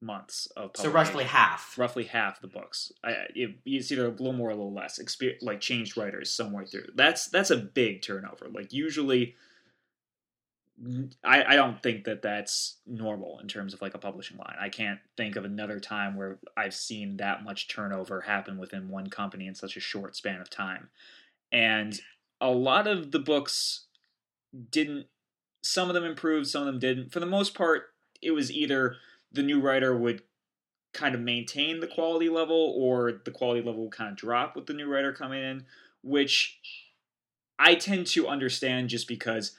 months of So roughly half. roughly half the books. I, it, it's either a little more or a little less. Exper- like changed writers somewhere through. That's that's a big turnover. Like usually, I, I don't think that that's normal in terms of like a publishing line. I can't think of another time where I've seen that much turnover happen within one company in such a short span of time. And a lot of the books didn't. Some of them improved, some of them didn't. For the most part, it was either the new writer would kind of maintain the quality level or the quality level would kind of drop with the new writer coming in, which I tend to understand just because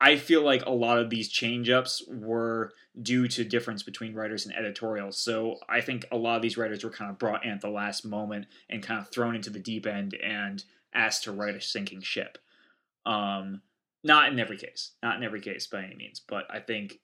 I feel like a lot of these change ups were due to difference between writers and editorials. So I think a lot of these writers were kind of brought in at the last moment and kind of thrown into the deep end and asked to write a sinking ship. Um, not in every case, not in every case by any means, but I think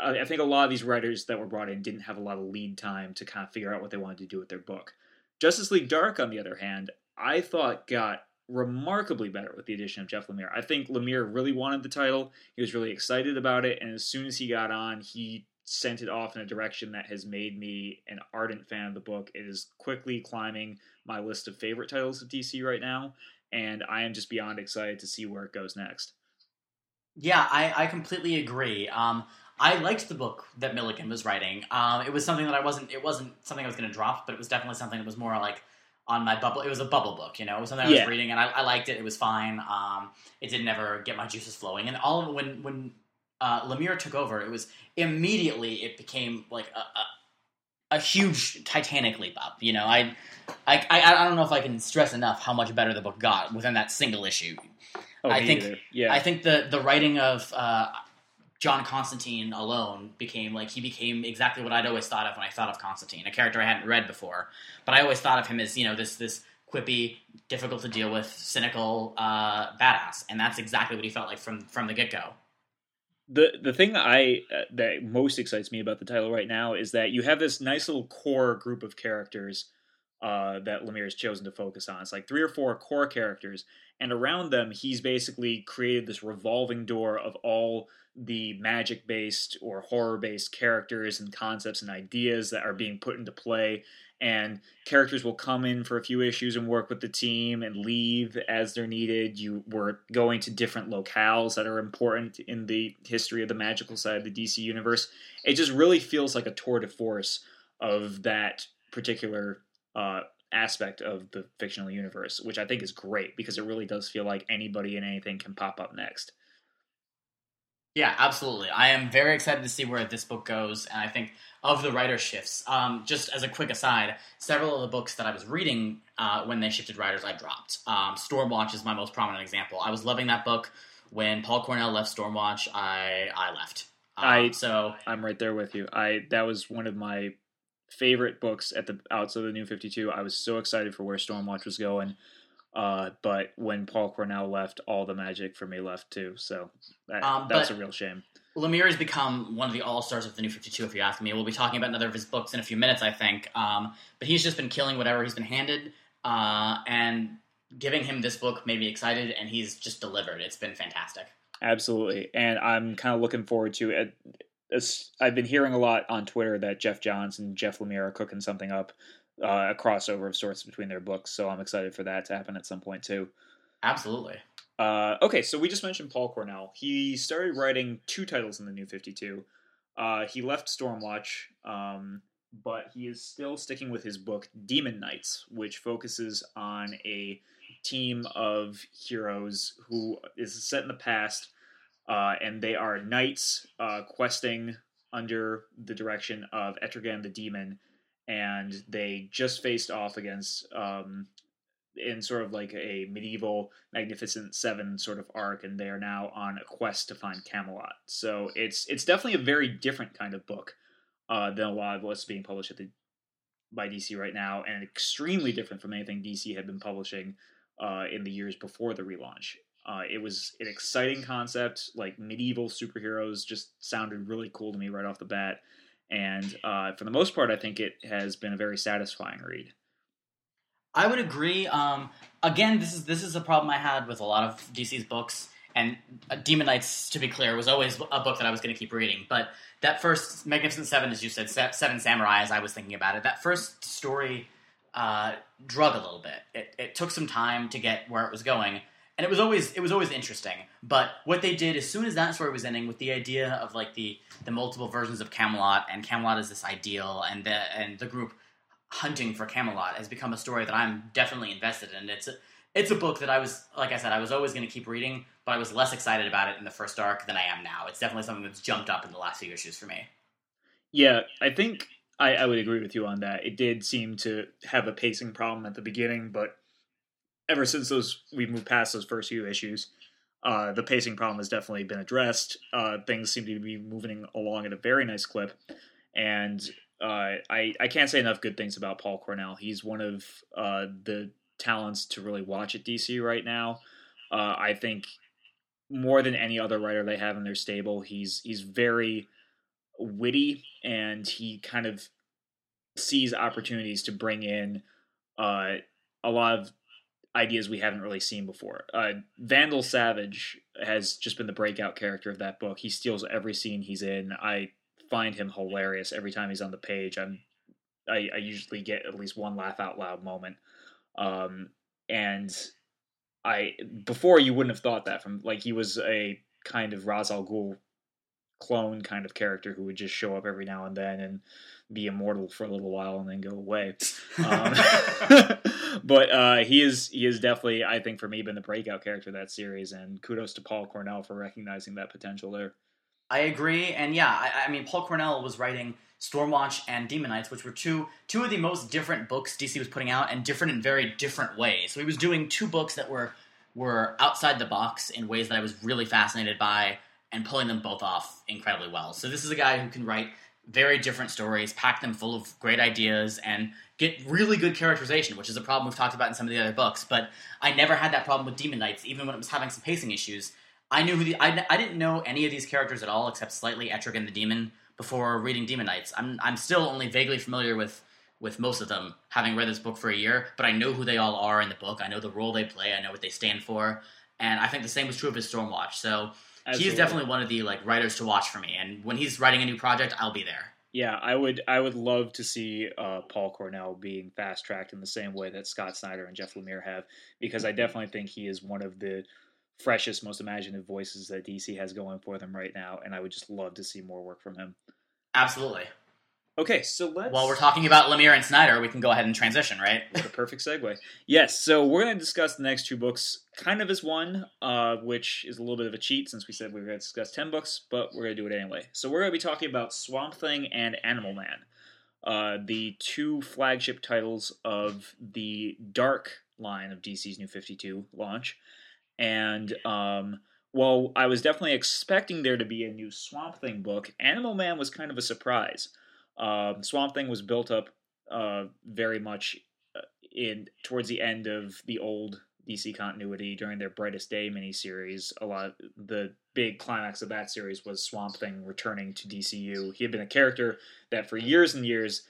I think a lot of these writers that were brought in didn't have a lot of lead time to kind of figure out what they wanted to do with their book. Justice League Dark, on the other hand, I thought got remarkably better with the addition of Jeff Lemire. I think Lemire really wanted the title. He was really excited about it, and as soon as he got on, he sent it off in a direction that has made me an ardent fan of the book. It is quickly climbing my list of favorite titles of DC right now, and I am just beyond excited to see where it goes next. Yeah, I, I completely agree. Um, I liked the book that Milligan was writing. Um, it was something that I wasn't. It wasn't something I was going to drop, but it was definitely something that was more like on my bubble. It was a bubble book, you know. It was something I was Yeah. reading, and I, I liked it. It was fine. Um, it didn't ever get my juices flowing, and all of when when uh, Lemire took over, it was immediately it became like a, a, a huge Titanic leap up. You know, I, I I I don't know if I can stress enough how much better the book got within that single issue. Oh, I think- either. yeah, I think the the writing of uh, John Constantine alone became like he became exactly what I'd always thought of when I thought of Constantine, a character I hadn't read before. But I always thought of him as you know this this quippy, difficult to deal with, cynical uh, badass, and that's exactly what he felt like from from the get go. The the thing I uh, that most excites me about the title right now is that you have this nice little core group of characters uh, that Lemire has chosen to focus on. It's like three or four core characters, and around them, he's basically created this revolving door of all the magic based or horror based characters and concepts and ideas that are being put into play and characters will come in for a few issues and work with the team and leave as they're needed. You were going to different locales that are important in the history of the magical side of the DC universe. It just really feels like a tour de force of that particular uh, aspect of the fictional universe, which I think is great because it really does feel like anybody and anything can pop up next. Yeah, absolutely. I am very excited to see where this book goes, and I think of the writer shifts. Um, just as a quick aside, several of the books that I was reading uh, when they shifted writers, I dropped. Um, Stormwatch is my most prominent example. I was loving that book when Paul Cornell left Stormwatch. I I left. Um, I so I'm right there with you. I that was one of my favorite books at the outset of the New Fifty Two. I was so excited for where Stormwatch was going. Uh, but when Paul Cornell left, all the magic for me left too. So that, um, that's a real shame. Lemire has become one of the all stars of the New Fifty Two. If you ask me, we'll be talking about another of his books in a few minutes, I think. Um, but he's just been killing whatever he's been handed, uh, and giving him this book made me excited, and he's just delivered. It's been fantastic. Absolutely, and I'm kind of looking forward to it. I've been hearing a lot on Twitter that Geoff Johns and Jeff Lemire are cooking something up uh, a crossover of sorts between their books. So I'm excited for that to happen at some point too. Absolutely. Uh, okay, so we just mentioned Paul Cornell. He started writing two titles in the New 52. Uh, he left Stormwatch, um, but he is still sticking with his book Demon Knights, which focuses on a team of heroes who is set in the past, uh, and they are knights uh, questing under the direction of Etrigan the Demon and they just faced off against um, in sort of like a medieval Magnificent Seven sort of arc, and they are now on a quest to find Camelot. So it's it's definitely a very different kind of book uh, than a lot of what's being published at the by DC right now, and extremely different from anything DC had been publishing uh, in the years before the relaunch. Uh, it was an exciting concept, like medieval superheroes, just sounded really cool to me right off the bat and uh, for the most part, I think it has been a very satisfying read. I would agree. Um, again, this is this is a problem I had with a lot of DC's books, and uh, Demon Knights, to be clear, was always a book that I was going to keep reading. But that first Magnificent Seven, as you said, Seven Samurai, as I was thinking about it, that first story uh, drug a little bit. It, it took some time to get where it was going, and it was always it was always interesting. But what they did as soon as that story was ending, with the idea of like the the multiple versions of Camelot, and Camelot is this ideal, and the and the group hunting for Camelot has become a story that I'm definitely invested in. It's a, it's a book that I was like I said I was always going to keep reading, but I was less excited about it in the first arc than I am now. It's definitely something that's jumped up in the last few issues for me. Yeah, I think I, I would agree with you on that. It did seem to have a pacing problem at the beginning, but ever since those we've moved past those first few issues, uh, the pacing problem has definitely been addressed. Uh, things seem to be moving along at a very nice clip, and uh, I I can't say enough good things about Paul Cornell. He's one of uh, the talents to really watch at DC right now. Uh, I think more than any other writer they have in their stable, he's he's very witty and he kind of sees opportunities to bring in uh, a lot of ideas we haven't really seen before. Uh, Vandal Savage has just been the breakout character of that book. He steals every scene he's in. I find him hilarious every time he's on the page. I'm I, I usually get at least one laugh out loud moment. Um, and I before you wouldn't have thought that from like he was a kind of Ra's al Ghul clone kind of character who would just show up every now and then and be immortal for a little while and then go away. Um, but uh, he is he is definitely I think for me been the breakout character of that series, and kudos to Paul Cornell for recognizing that potential there. I agree, and yeah, I, I mean Paul Cornell was writing Stormwatch and Demon Knights, which were two two of the most different books DC was putting out, and different in very different ways. So he was doing two books that were were outside the box in ways that I was really fascinated by, and pulling them both off incredibly well. So this is a guy who can write very different stories, pack them full of great ideas, and get really good characterization, which is a problem we've talked about in some of the other books. But I never had that problem with Demon Knights, even when it was having some pacing issues. I knew who the I, I didn't know any of these characters at all, except slightly Etrigan the Demon before reading Demon Knights. I'm I'm still only vaguely familiar with with most of them, having read this book for a year. But I know who they all are in the book. I know the role they play. I know what they stand for, and I think the same was true of his Stormwatch. So Absolutely. he's definitely one of the like writers to watch for me. And when he's writing a new project, I'll be there. Yeah, I would. I would love to see uh, Paul Cornell being fast tracked in the same way that Scott Snyder and Jeff Lemire have, because I definitely think he is one of the freshest, most imaginative voices that DC has going for them right now, and I would just love to see more work from him. Absolutely. Okay, so let's. While we're talking about Lemire and Snyder, we can go ahead and transition, right? What a perfect segue. Yes, so we're going to discuss the next two books kind of as one, uh, which is a little bit of a cheat since we said we were going to discuss 10 books, but we're going to do it anyway. So we're going to be talking about Swamp Thing and Animal Man, uh, the two flagship titles of the Dark line of DC's New 52 launch. And um, while I was definitely expecting there to be a new Swamp Thing book, Animal Man was kind of a surprise. Um, Swamp Thing was built up uh, very much uh, in towards the end of the old DC continuity during their Brightest Day miniseries. A lot of the big climax of that series was Swamp Thing returning to DCU. He had been a character that for years and years,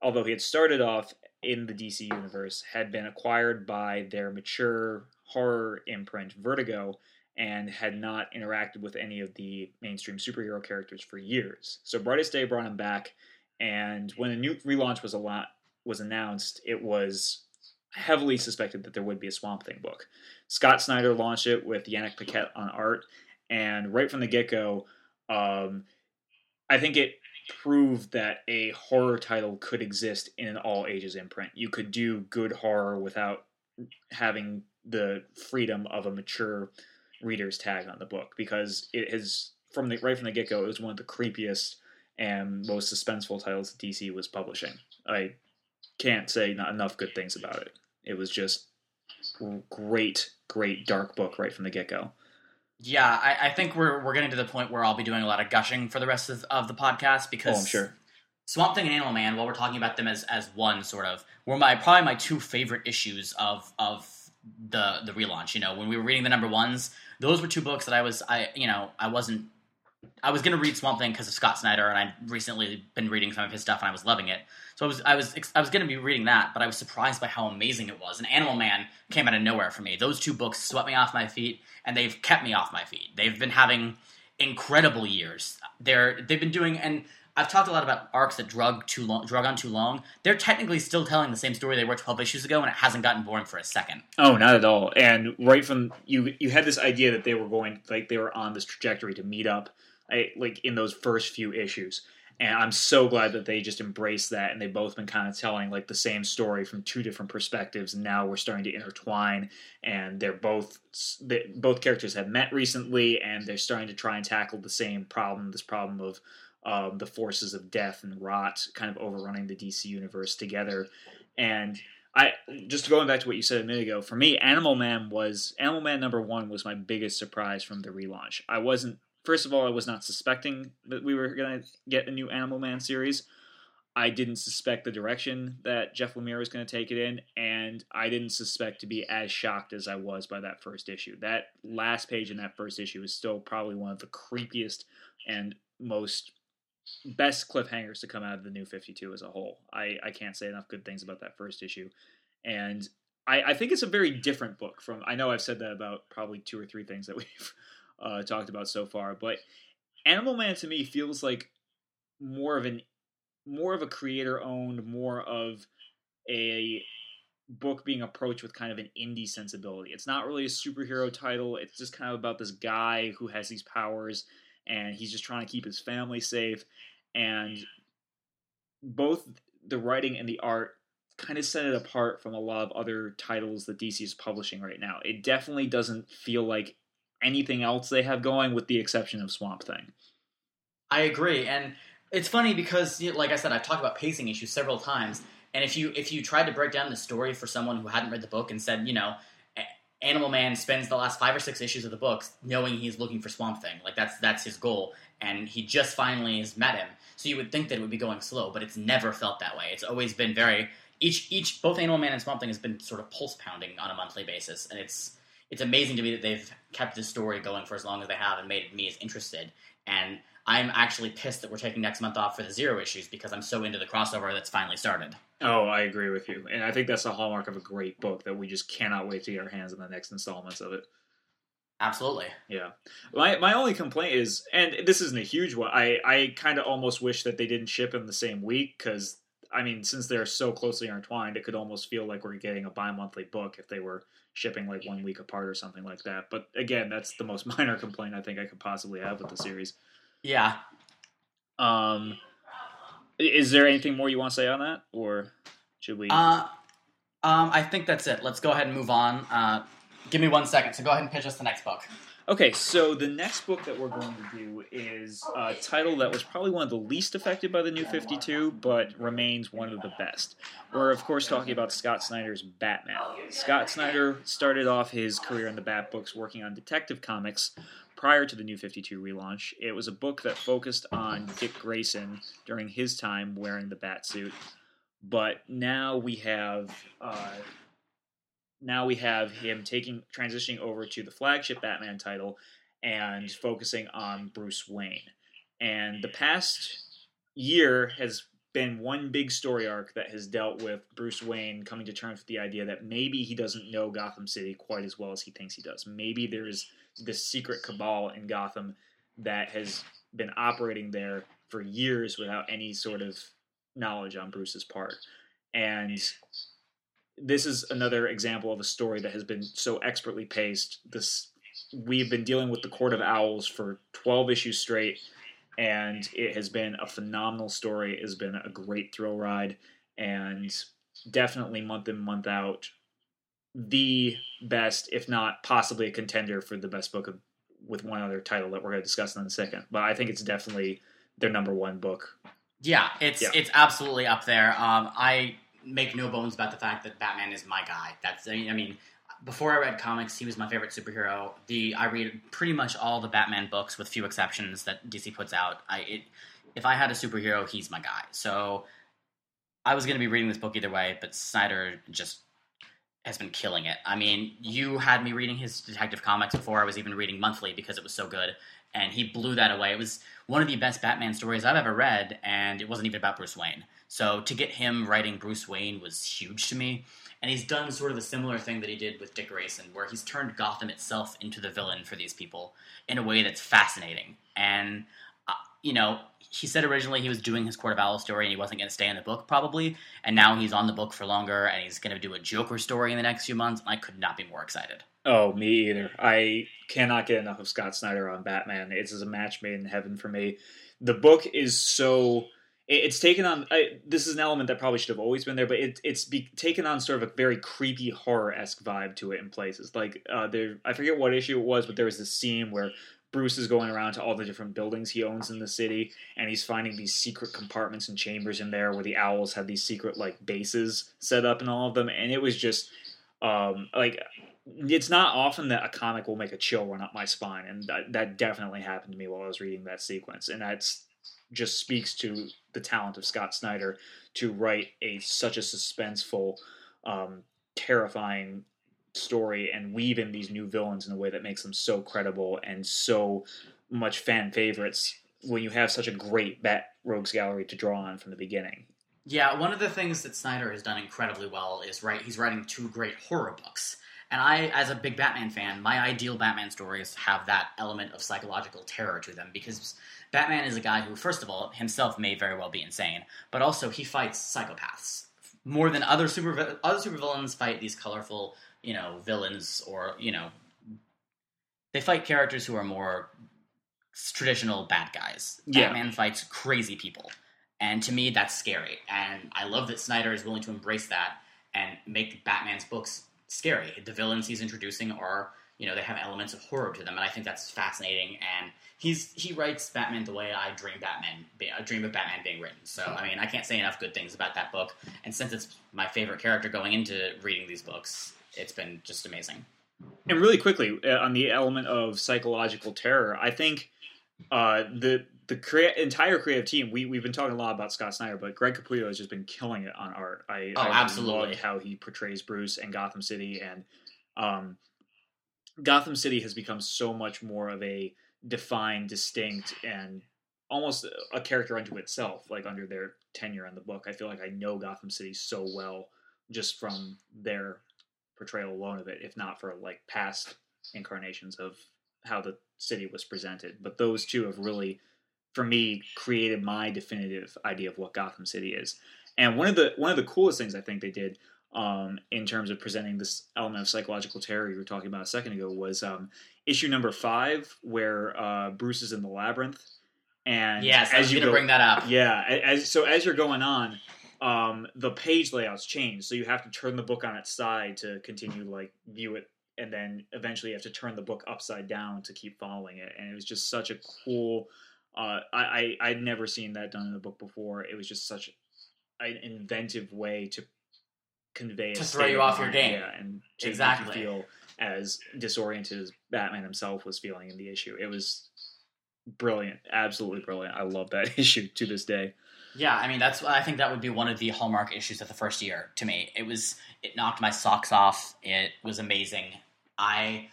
although he had started off in the DC universe, had been acquired by their mature horror imprint Vertigo and had not interacted with any of the mainstream superhero characters for years. So Brightest Day brought him back, and when a new relaunch was a lot was announced, it was heavily suspected that there would be a Swamp Thing book. Scott Snyder launched it with Yannick Paquette on art, and right from the get go, um, I think it proved that a horror title could exist in an all ages imprint. You could do good horror without having the freedom of a mature reader's tag on the book because it has from the right from the get go it was one of the creepiest and most suspenseful titles DC was publishing. I can't say not enough good things about it. It was just great, great dark book right from the get go. Yeah, I, I, think we're we're getting to the point where I'll be doing a lot of gushing for the rest of, of the podcast because oh, I'm sure. Swamp Thing and Animal Man, while we're talking about them as as one sort of, were my probably my two favorite issues of of the the relaunch. You know, when we were reading the number ones, those were two books that I was I you know I wasn't I was to read Swamp Thing because of Scott Snyder, and I'd recently been reading some of his stuff, and I was loving it. So I was, I was, I was to be reading that, but I was surprised by how amazing it was. And Animal Man came out of nowhere for me. Those two books swept me off my feet, and they've kept me off my feet. They've been having incredible years. They're, they've been doing, and I've talked a lot about arcs that drug too long, drug on too long. They're technically still telling the same story they were 12 issues ago, and it hasn't gotten boring for a second. Oh, not at all. And right from you, you had this idea that they were going, like they were on this trajectory to meet up like in those first few issues. And I'm so glad that they just embraced that and they've both been kind of telling like the same story from two different perspectives. And now we're starting to intertwine and they're both, they, both characters have met recently and they're starting to try and tackle the same problem, this problem of um, the forces of death and rot kind of overrunning the DC universe together. And I just going back to what you said a minute ago, for me, Animal Man was Animal Man number one was my biggest surprise from the relaunch. I wasn't first of all, I was not suspecting that we were going to get a new Animal Man series. I didn't suspect the direction that Jeff Lemire was going to take it in, and I didn't suspect to be as shocked as I was by that first issue. That last page in that first issue is still probably one of the creepiest and most best cliffhangers to come out of the new 52 as a whole. I, I can't say enough good things about that first issue. And I, I think it's a very different book from, I know I've said that about probably two or three things that we've uh, talked about so far. But Animal Man to me feels like more of an more of a creator owned, more of a book being approached with kind of an indie sensibility. It's not really a superhero title. It's just kind of about this guy who has these powers and he's just trying to keep his family safe. And both the writing and the art kind of set it apart from a lot of other titles that DC is publishing right now. It definitely doesn't feel like anything else they have going, with the exception of Swamp Thing. I agree, and it's funny because, like I said, I've talked about pacing issues several times, and if you if you tried to break down the story for someone who hadn't read the book and said, you know, Animal Man spends the last five or six issues of the books knowing he's looking for Swamp Thing. Like that's that's his goal, and he just finally has met him. So you would think that it would be going slow, but it's never felt that way. It's always been very each each both Animal Man and Swamp Thing has been sort of pulse pounding on a monthly basis, and it's it's amazing to me that they've kept this story going for as long as they have and made me as interested. And I'm actually pissed that we're taking next month off for the zero issues because I'm so into the crossover that's finally started. Oh, I agree with you, and I think that's the hallmark of a great book that we just cannot wait to get our hands on the next installments of it. Absolutely. Yeah. My my only complaint is, and this isn't a huge one. I I kind of almost wish that they didn't ship in the same week because I mean, since they're so closely intertwined, it could almost feel like we're getting a bi-monthly book if they were shipping like one week apart or something like that. But again, that's the most minor complaint I think I could possibly have with the series. Yeah. Um, is there anything more you want to say on that, or should we? Uh, um, I think that's it. Let's go ahead and move on. Uh, give me one second. So go ahead and pitch us the next book. Okay, so the next book that we're going to do is a title that was probably one of the least affected by the New 52, but remains one of the best. We're, of course, talking about Scott Snyder's Batman. Scott Snyder started off his career in the Bat books working on Detective Comics prior to the New 52 relaunch. It was a book that focused on Dick Grayson during his time wearing the Bat suit, but now we have. Uh, now we have him taking transitioning over to the flagship Batman title and focusing on Bruce Wayne. And the past year has been one big story arc that has dealt with Bruce Wayne coming to terms with the idea that maybe he doesn't know Gotham City quite as well as he thinks he does. Maybe there's this secret cabal in Gotham that has been operating there for years without any sort of knowledge on Bruce's part. And this is another example of a story that has been so expertly paced. This we've been dealing with the Court of Owls for 12 issues straight, and it has been a phenomenal story. It has been a great thrill ride, and definitely month in month out, the best, if not possibly a contender for the best book of, with one other title that we're going to discuss in a second. But I think it's definitely their number one book. Yeah, it's Yeah. it's absolutely up there. Um, I make no bones about the fact that Batman is my guy. That's I mean, I mean, before I read comics, he was my favorite superhero. The I read pretty much all the Batman books with few exceptions that DC puts out. I it, if I had a superhero, he's my guy. So I was going to be reading this book either way, but Snyder just has been killing it. I mean, you had me reading his Detective Comics before I was even reading monthly because it was so good, and he blew that away. It was one of the best Batman stories I've ever read, and it wasn't even about Bruce Wayne. So to get him writing Bruce Wayne was huge to me. And he's done sort of a similar thing that he did with Dick Grayson, where he's turned Gotham itself into the villain for these people in a way that's fascinating. And, you know, he said originally he was doing his Court of Owls story and he wasn't going to stay in the book, probably. And now he's on the book for longer and he's going to do a Joker story in the next few months. I could not be more excited. Oh, me either. I cannot get enough of Scott Snyder on Batman. It's a match made in heaven for me. The book is so. It's taken on. I, this is an element that probably should have always been there, but it, it's be, taken on sort of a very creepy horror esque vibe to it in places. Like uh, there, I forget what issue it was, but there was this scene where Bruce is going around to all the different buildings he owns in the city, and he's finding these secret compartments and chambers in there where the owls have these secret like bases set up in all of them, and it was just um, like it's not often that a comic will make a chill run up my spine, and that, that definitely happened to me while I was reading that sequence, and that's just speaks to the talent of Scott Snyder to write a such a suspenseful, um, terrifying story and weave in these new villains in a way that makes them so credible and so much fan favorites when you have such a great Bat Rogues gallery to draw on from the beginning. Yeah, one of the things that Snyder has done incredibly well is right. He's writing two great horror books, and I, as a big Batman fan, my ideal Batman stories have that element of psychological terror to them because Batman is a guy who, first of all, himself may very well be insane, but also he fights psychopaths more than other super other supervillains fight these colorful, you know, villains or you know, they fight characters who are more traditional bad guys. Yeah. Batman fights crazy people. And to me, that's scary. And I love that Snyder is willing to embrace that and make Batman's books scary. The villains he's introducing are, you know, they have elements of horror to them, and I think that's fascinating. And he's he writes Batman the way I dream Batman, be- I dream of Batman being written. So I mean, I can't say enough good things about that book. And since it's my favorite character going into reading these books, it's been just amazing. and really quickly uh, on the element of psychological terror, I think uh, the the crea- entire creative team. We we've been talking a lot about Scott Snyder, but Greg Capullo has just been killing it on art. I Oh, I absolutely. love how he portrays Bruce and Gotham City, and um, Gotham City has become so much more of a defined, distinct, and almost a character unto itself. Like under their tenure on the book, I feel like I know Gotham City so well just from their portrayal alone of it, if not for like past incarnations of how the city was presented. But those two have really, for me, created my definitive idea of what Gotham City is. And one of the one of the coolest things I think they did um, in terms of presenting this element of psychological terror you were talking about a second ago was um, issue number five, where uh, Bruce is in the labyrinth. And Yes, I was you going to go- bring that up. yeah, as so as you're going on, um, the page layouts change, so you have to turn the book on its side to continue to like view it, and then eventually you have to turn the book upside down to keep following it. And it was just such a cool. Uh, I, I I'd never seen that done in a book before. It was just such an inventive way to convey To throw you of off your game. yeah, and to Exactly. make you feel as disoriented as Batman himself was feeling in the issue. It was brilliant, absolutely brilliant. I love that issue to this day. Yeah, I mean that's I think that would be one of the hallmark issues of the first year to me. It was it knocked my socks off. It was amazing. I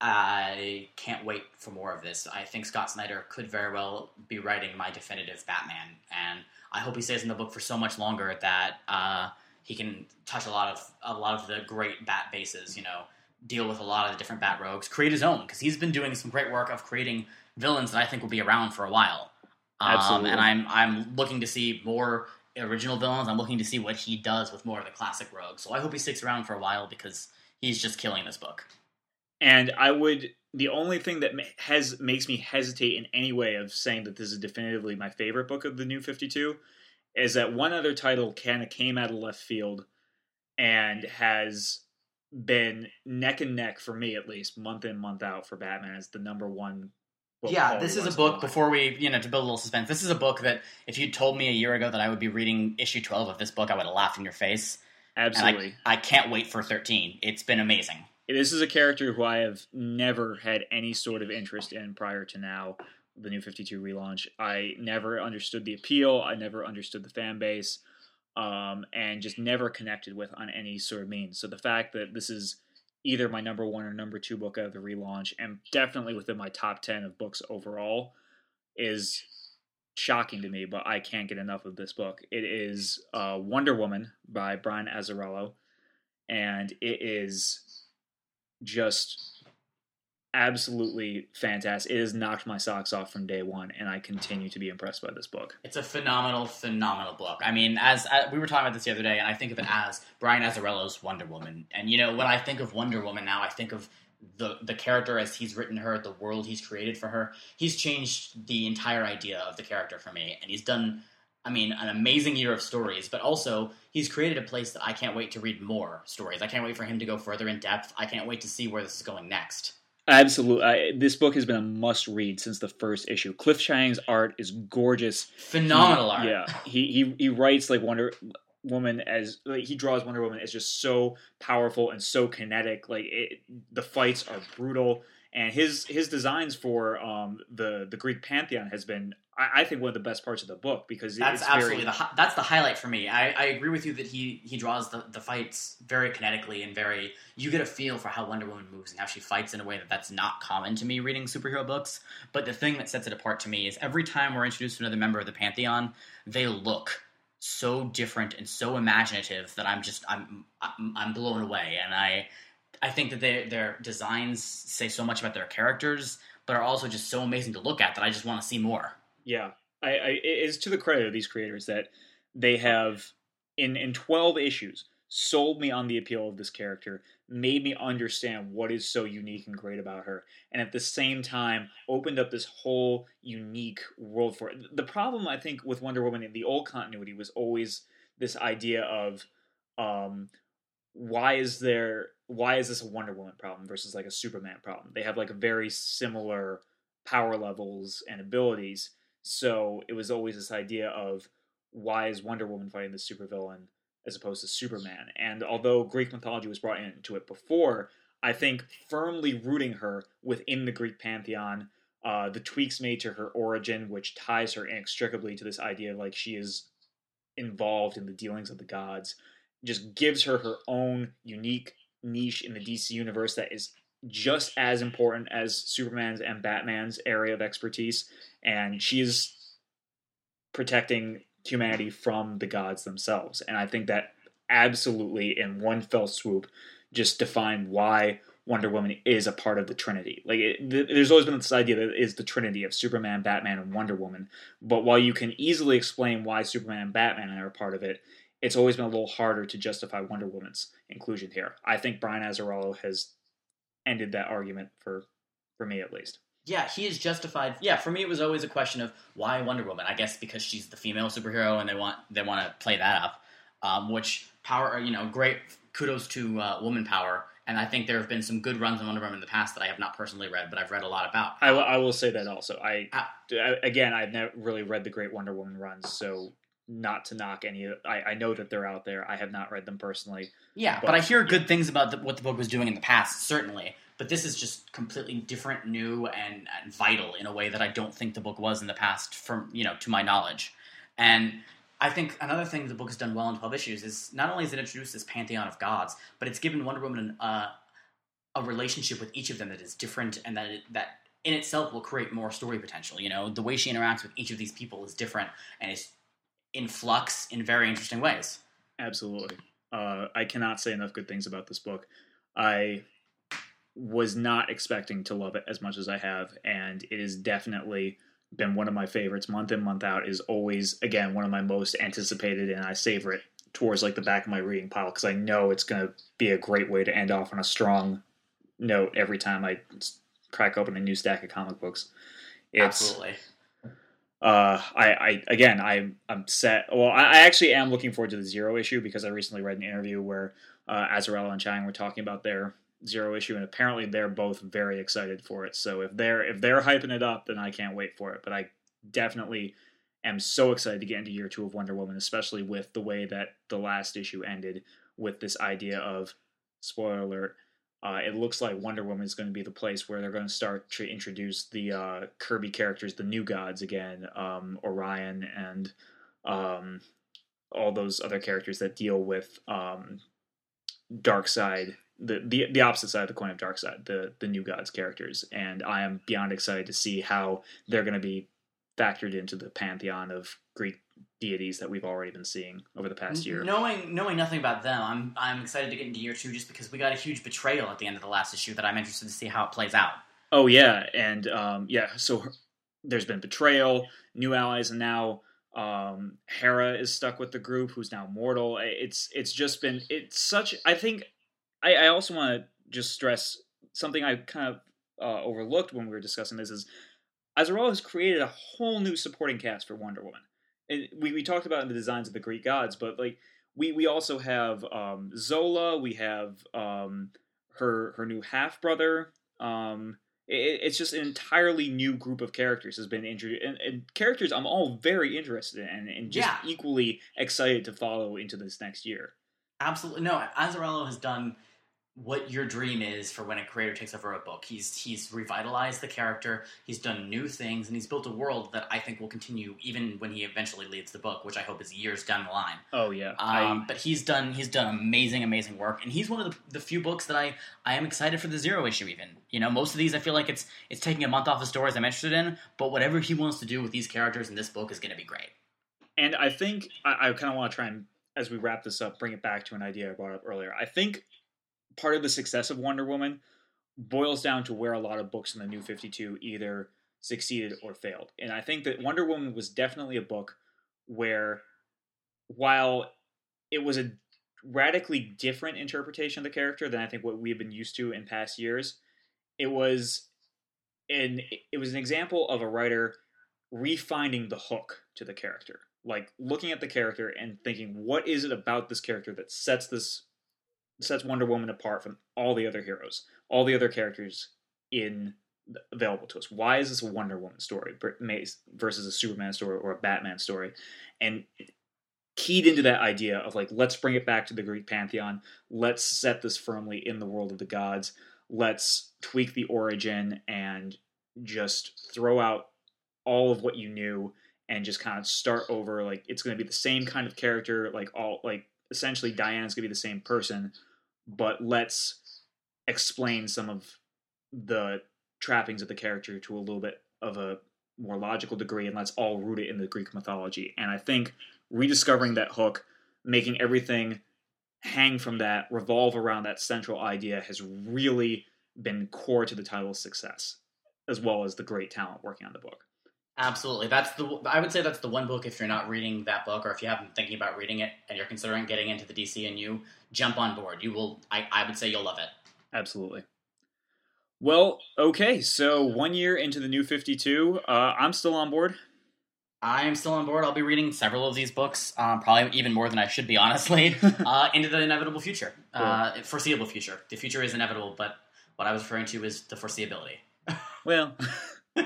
I can't wait for more of this. I think Scott Snyder could very well be writing my definitive Batman, and I hope he stays in the book for so much longer that uh, he can touch a lot of a lot of the great Bat bases. You know, deal with a lot of the different Bat rogues, create his own because he's been doing some great work of creating villains that I think will be around for a while. Um, Absolutely. and I'm I'm looking to see more original villains. I'm looking to see what he does with more of the classic rogues. So I hope he sticks around for a while because he's just killing this book. And I would the only thing that has makes me hesitate in any way of saying that this is definitively my favorite book of the New Fifty Two is that one other title kind of came out of left field and has been neck and neck for me at least month in month out for Batman as the number one. Yeah, this is a book. Before we, you know, to build a little suspense, this is a book that if you told me a year ago that I would be reading issue twelve of this book, I would have laughed in your face. Absolutely, I can't wait for thirteen. It's been amazing. this is a character who I have never had any sort of interest in prior to now, the new 52 relaunch. I never understood the appeal, I never understood the fan base, um, and just never connected with on any sort of means. So the fact that this is either my number one or number two book out of the relaunch, and definitely within my top 10 of books overall, is shocking to me, but I can't get enough of this book. It is uh, Wonder Woman by Brian Azzarello, and it is just absolutely fantastic. It has knocked my socks off from day one, and I continue to be impressed by this book. It's a phenomenal, phenomenal book. I mean, as, uh we were talking about this the other day, and I think of it as Brian Azzarello's Wonder Woman. And you know, when I think of Wonder Woman now, I think of the the character as he's written her, the world he's created for her. He's changed the entire idea of the character for me, and he's done. I mean, an amazing year of stories, but also he's created a place that I can't wait to read more stories. I can't wait for him to go further in depth. I can't wait to see where this is going next. Absolutely, I, this book has been a must-read since the first issue. Cliff Chiang's art is gorgeous. Phenomenal art. Yeah, he he he writes like Wonder Woman as like he draws Wonder Woman as just so powerful and so kinetic. Like it, the fights are brutal, and his his designs for um the the Greek pantheon has been I, I think one of the best parts of the book because That's it's absolutely very, the hi- that's the highlight for me. I, I agree with you that he he draws the, the fights very kinetically and very you get a feel for how Wonder Woman moves and how she fights in a way that that's not common to me reading superhero books. But the thing that sets it apart to me is every time we're introduced to another member of the pantheon, they look so different and so imaginative that I'm just I'm I'm, I'm blown away and I I think that their their designs say so much about their characters, but are also just so amazing to look at that I just want to see more. Yeah, I, I it is to the credit of these creators that they have in in twelve issues sold me on the appeal of this character, made me understand what is so unique and great about her, and at the same time opened up this whole unique world for it. The problem I think with Wonder Woman in the old continuity was always this idea of um why is there why is this a Wonder Woman problem versus like a Superman problem? They have like very similar power levels and abilities. So it was always this idea of why is Wonder Woman fighting this supervillain as opposed to Superman? And although Greek mythology was brought into it before, I think firmly rooting her within the Greek pantheon. Uh, the tweaks made to her origin, which ties her inextricably to this idea of like she is involved in the dealings of the gods, just gives her her own unique niche in the DC universe that is just as important as Superman's and Batman's area of expertise, and she is protecting humanity from the gods themselves. And I think that absolutely, in one fell swoop, just defined why Wonder Woman is a part of the Trinity. Like, it, th- there's always been this idea that it is the Trinity of Superman, Batman, and Wonder Woman. But while you can easily explain why Superman and Batman are a part of it, it's always been a little harder to justify Wonder Woman's inclusion here. I think Brian Azzarello has ended that argument for for me at least. Yeah, he is justified. Yeah, for me, it was always a question of why Wonder Woman. I guess because she's the female superhero, and they want they want to play that up. Um, which power, you know, great kudos to uh, woman power. And I think there have been some good runs on Wonder Woman in the past that I have not personally read, but I've read a lot about. I, will- I will say that also. I. I- again, I've never really read the Great Wonder Woman runs, so not to knock any. of I, I know that they're out there. I have not read them personally. Yeah, but, But- I hear good things about the, what the book was doing in the past, certainly. But this is just completely different, new, and, and vital in a way that I don't think the book was in the past, from you know, to my knowledge. And I think another thing the book has done well in 12 issues is not only has it introduced this pantheon of gods, but it's given Wonder Woman uh, a relationship with each of them that is different and that it, that in itself will create more story potential. You know, the way she interacts with each of these people is different and is in flux in very interesting ways. Absolutely. Uh, I cannot say enough good things about this book. I was not expecting to love it as much as I have, and it has definitely been one of my favorites month in, month out. Is always, again, one of my most anticipated, and I savor it towards like the back of my reading pile because I know it's going to be a great way to end off on a strong note every time I crack open a new stack of comic books. It's, Absolutely. Uh, I, I again, I, I'm set. Well, I, I actually am looking forward to the zero issue because I recently read an interview where uh, Azzarello and Chiang were talking about their zero issue, and apparently they're both very excited for it. So if they're if they're hyping it up, then I can't wait for it. But I definitely am so excited to get into year two of Wonder Woman, especially with the way that the last issue ended with this idea of spoiler alert. Uh, it looks like Wonder Woman is going to be the place where they're going to start to introduce the uh, Kirby characters, the new gods again, um, Orion and um, all those other characters that deal with um, Darkseid, the, the the opposite side of the coin of Darkseid, the the new gods characters, and I am beyond excited to see how they're going to be factored into the pantheon of Greek deities that we've already been seeing over the past year. Knowing knowing nothing about them, I'm I'm excited to get into year two just because we got a huge betrayal at the end of the last issue that I'm interested to see how it plays out. Oh yeah, and um, yeah. So her- there's been betrayal, new allies, and now um, Hera is stuck with the group, who's now mortal. It's it's just been it's such. I think I, I also want to just stress something I kind of uh, overlooked when we were discussing this is Azzarello has created a whole new supporting cast for Wonder Woman. And we, we talked about in the designs of the Greek gods, but like we, we also have um, Zola, we have um, her her new half brother. Um, it, it's just an entirely new group of characters has been introduced, and, and characters I'm all very interested in, and just Yeah. equally excited to follow into this next year. Absolutely no. Azzarello has done what your dream is for when a creator takes over a book. He's he's revitalized the character. He's done new things, and he's built a world that I think will continue even when he eventually leads the book, which I hope is years down the line. Oh yeah, Um, but he's done he's done amazing amazing work, and he's one of the, the few books that I I am excited for the zero issue. Even you know most of these I feel like it's it's taking a month off the stories I'm interested in, but whatever he wants to do with these characters in this book is going to be great. And I think I, I kind of want to try and, as we wrap this up, bring it back to an idea I brought up earlier. I think part of the success of Wonder Woman boils down to where a lot of books in the New 52 either succeeded or failed. And I think that Wonder Woman was definitely a book where, while it was a radically different interpretation of the character than I think what we've been used to in past years, it was an it was an example of a writer refinding the hook to the character like looking at the character and thinking what is it about this character that sets this sets wonder woman apart from all the other heroes all the other characters in available to us why is this a wonder woman story versus a superman story or a batman story and keyed into that idea of like let's bring it back to the Greek pantheon. Let's set this firmly in the world of the gods. Let's tweak the origin and just throw out all of what you knew and just kind of start over like it's going to be the same kind of character like all like essentially Diana's going to be the same person but let's explain some of the trappings of the character to a little bit of a more logical degree and let's all root it in the Greek mythology. And I think rediscovering that hook, making everything hang from that, revolve around that central idea has really been core to the title's success, as well as the great talent working on the book. Absolutely. That's the I would say that's the one book if you're not reading that book or if you haven't been thinking about reading it and you're considering getting into the DC and you jump on board. You will I, I would say you'll love it. Absolutely. Well, okay, so one year into the new 52, uh, I'm still on board. I am still on board. I'll be reading several of these books, um, probably even more than I should be, honestly, uh, into the inevitable future, cool. uh, foreseeable future. The future is inevitable, but what I was referring to is the foreseeability. Well,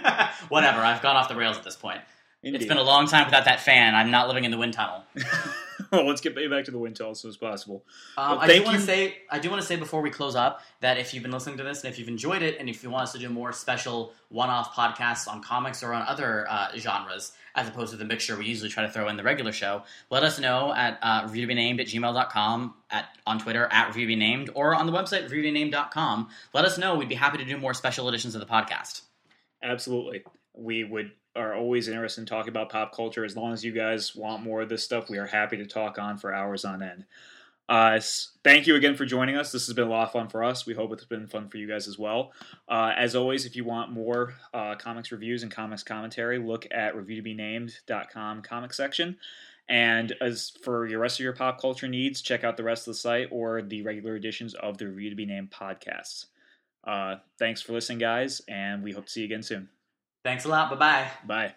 whatever. I've gone off the rails at this point. Indeed. It's been a long time without that fan. I'm not living in the wind tunnel. well, let's get back to the wind tunnel as soon as possible. Um, well, I do want to say, I do want to say before we close up that if you've been listening to this and if you've enjoyed it, and if you want us to do more special one-off podcasts on comics or on other uh, genres, as opposed to the mixture we usually try to throw in the regular show, let us know at uh, reviewtobenamed at gmail.com, at, on Twitter at reviewtobenamed, or on the website reviewtobenamed.com. Let us know. We'd be happy to do more special editions of the podcast. Absolutely. We would are always interested in talking about pop culture. As long as you guys want more of this stuff, we are happy to talk on for hours on end. Uh, thank you again for joining us. This has been a lot of fun for us. We hope it's been fun for you guys as well. Uh, as always, if you want more uh, comics reviews and comics commentary, look at reviewtobenamed.com comic section. And as for your rest of your pop culture needs, check out the rest of the site or the regular editions of the Review to Be Named podcasts. Uh, thanks for listening, guys, and we hope to see you again soon. Thanks a lot. Bye-bye. Bye.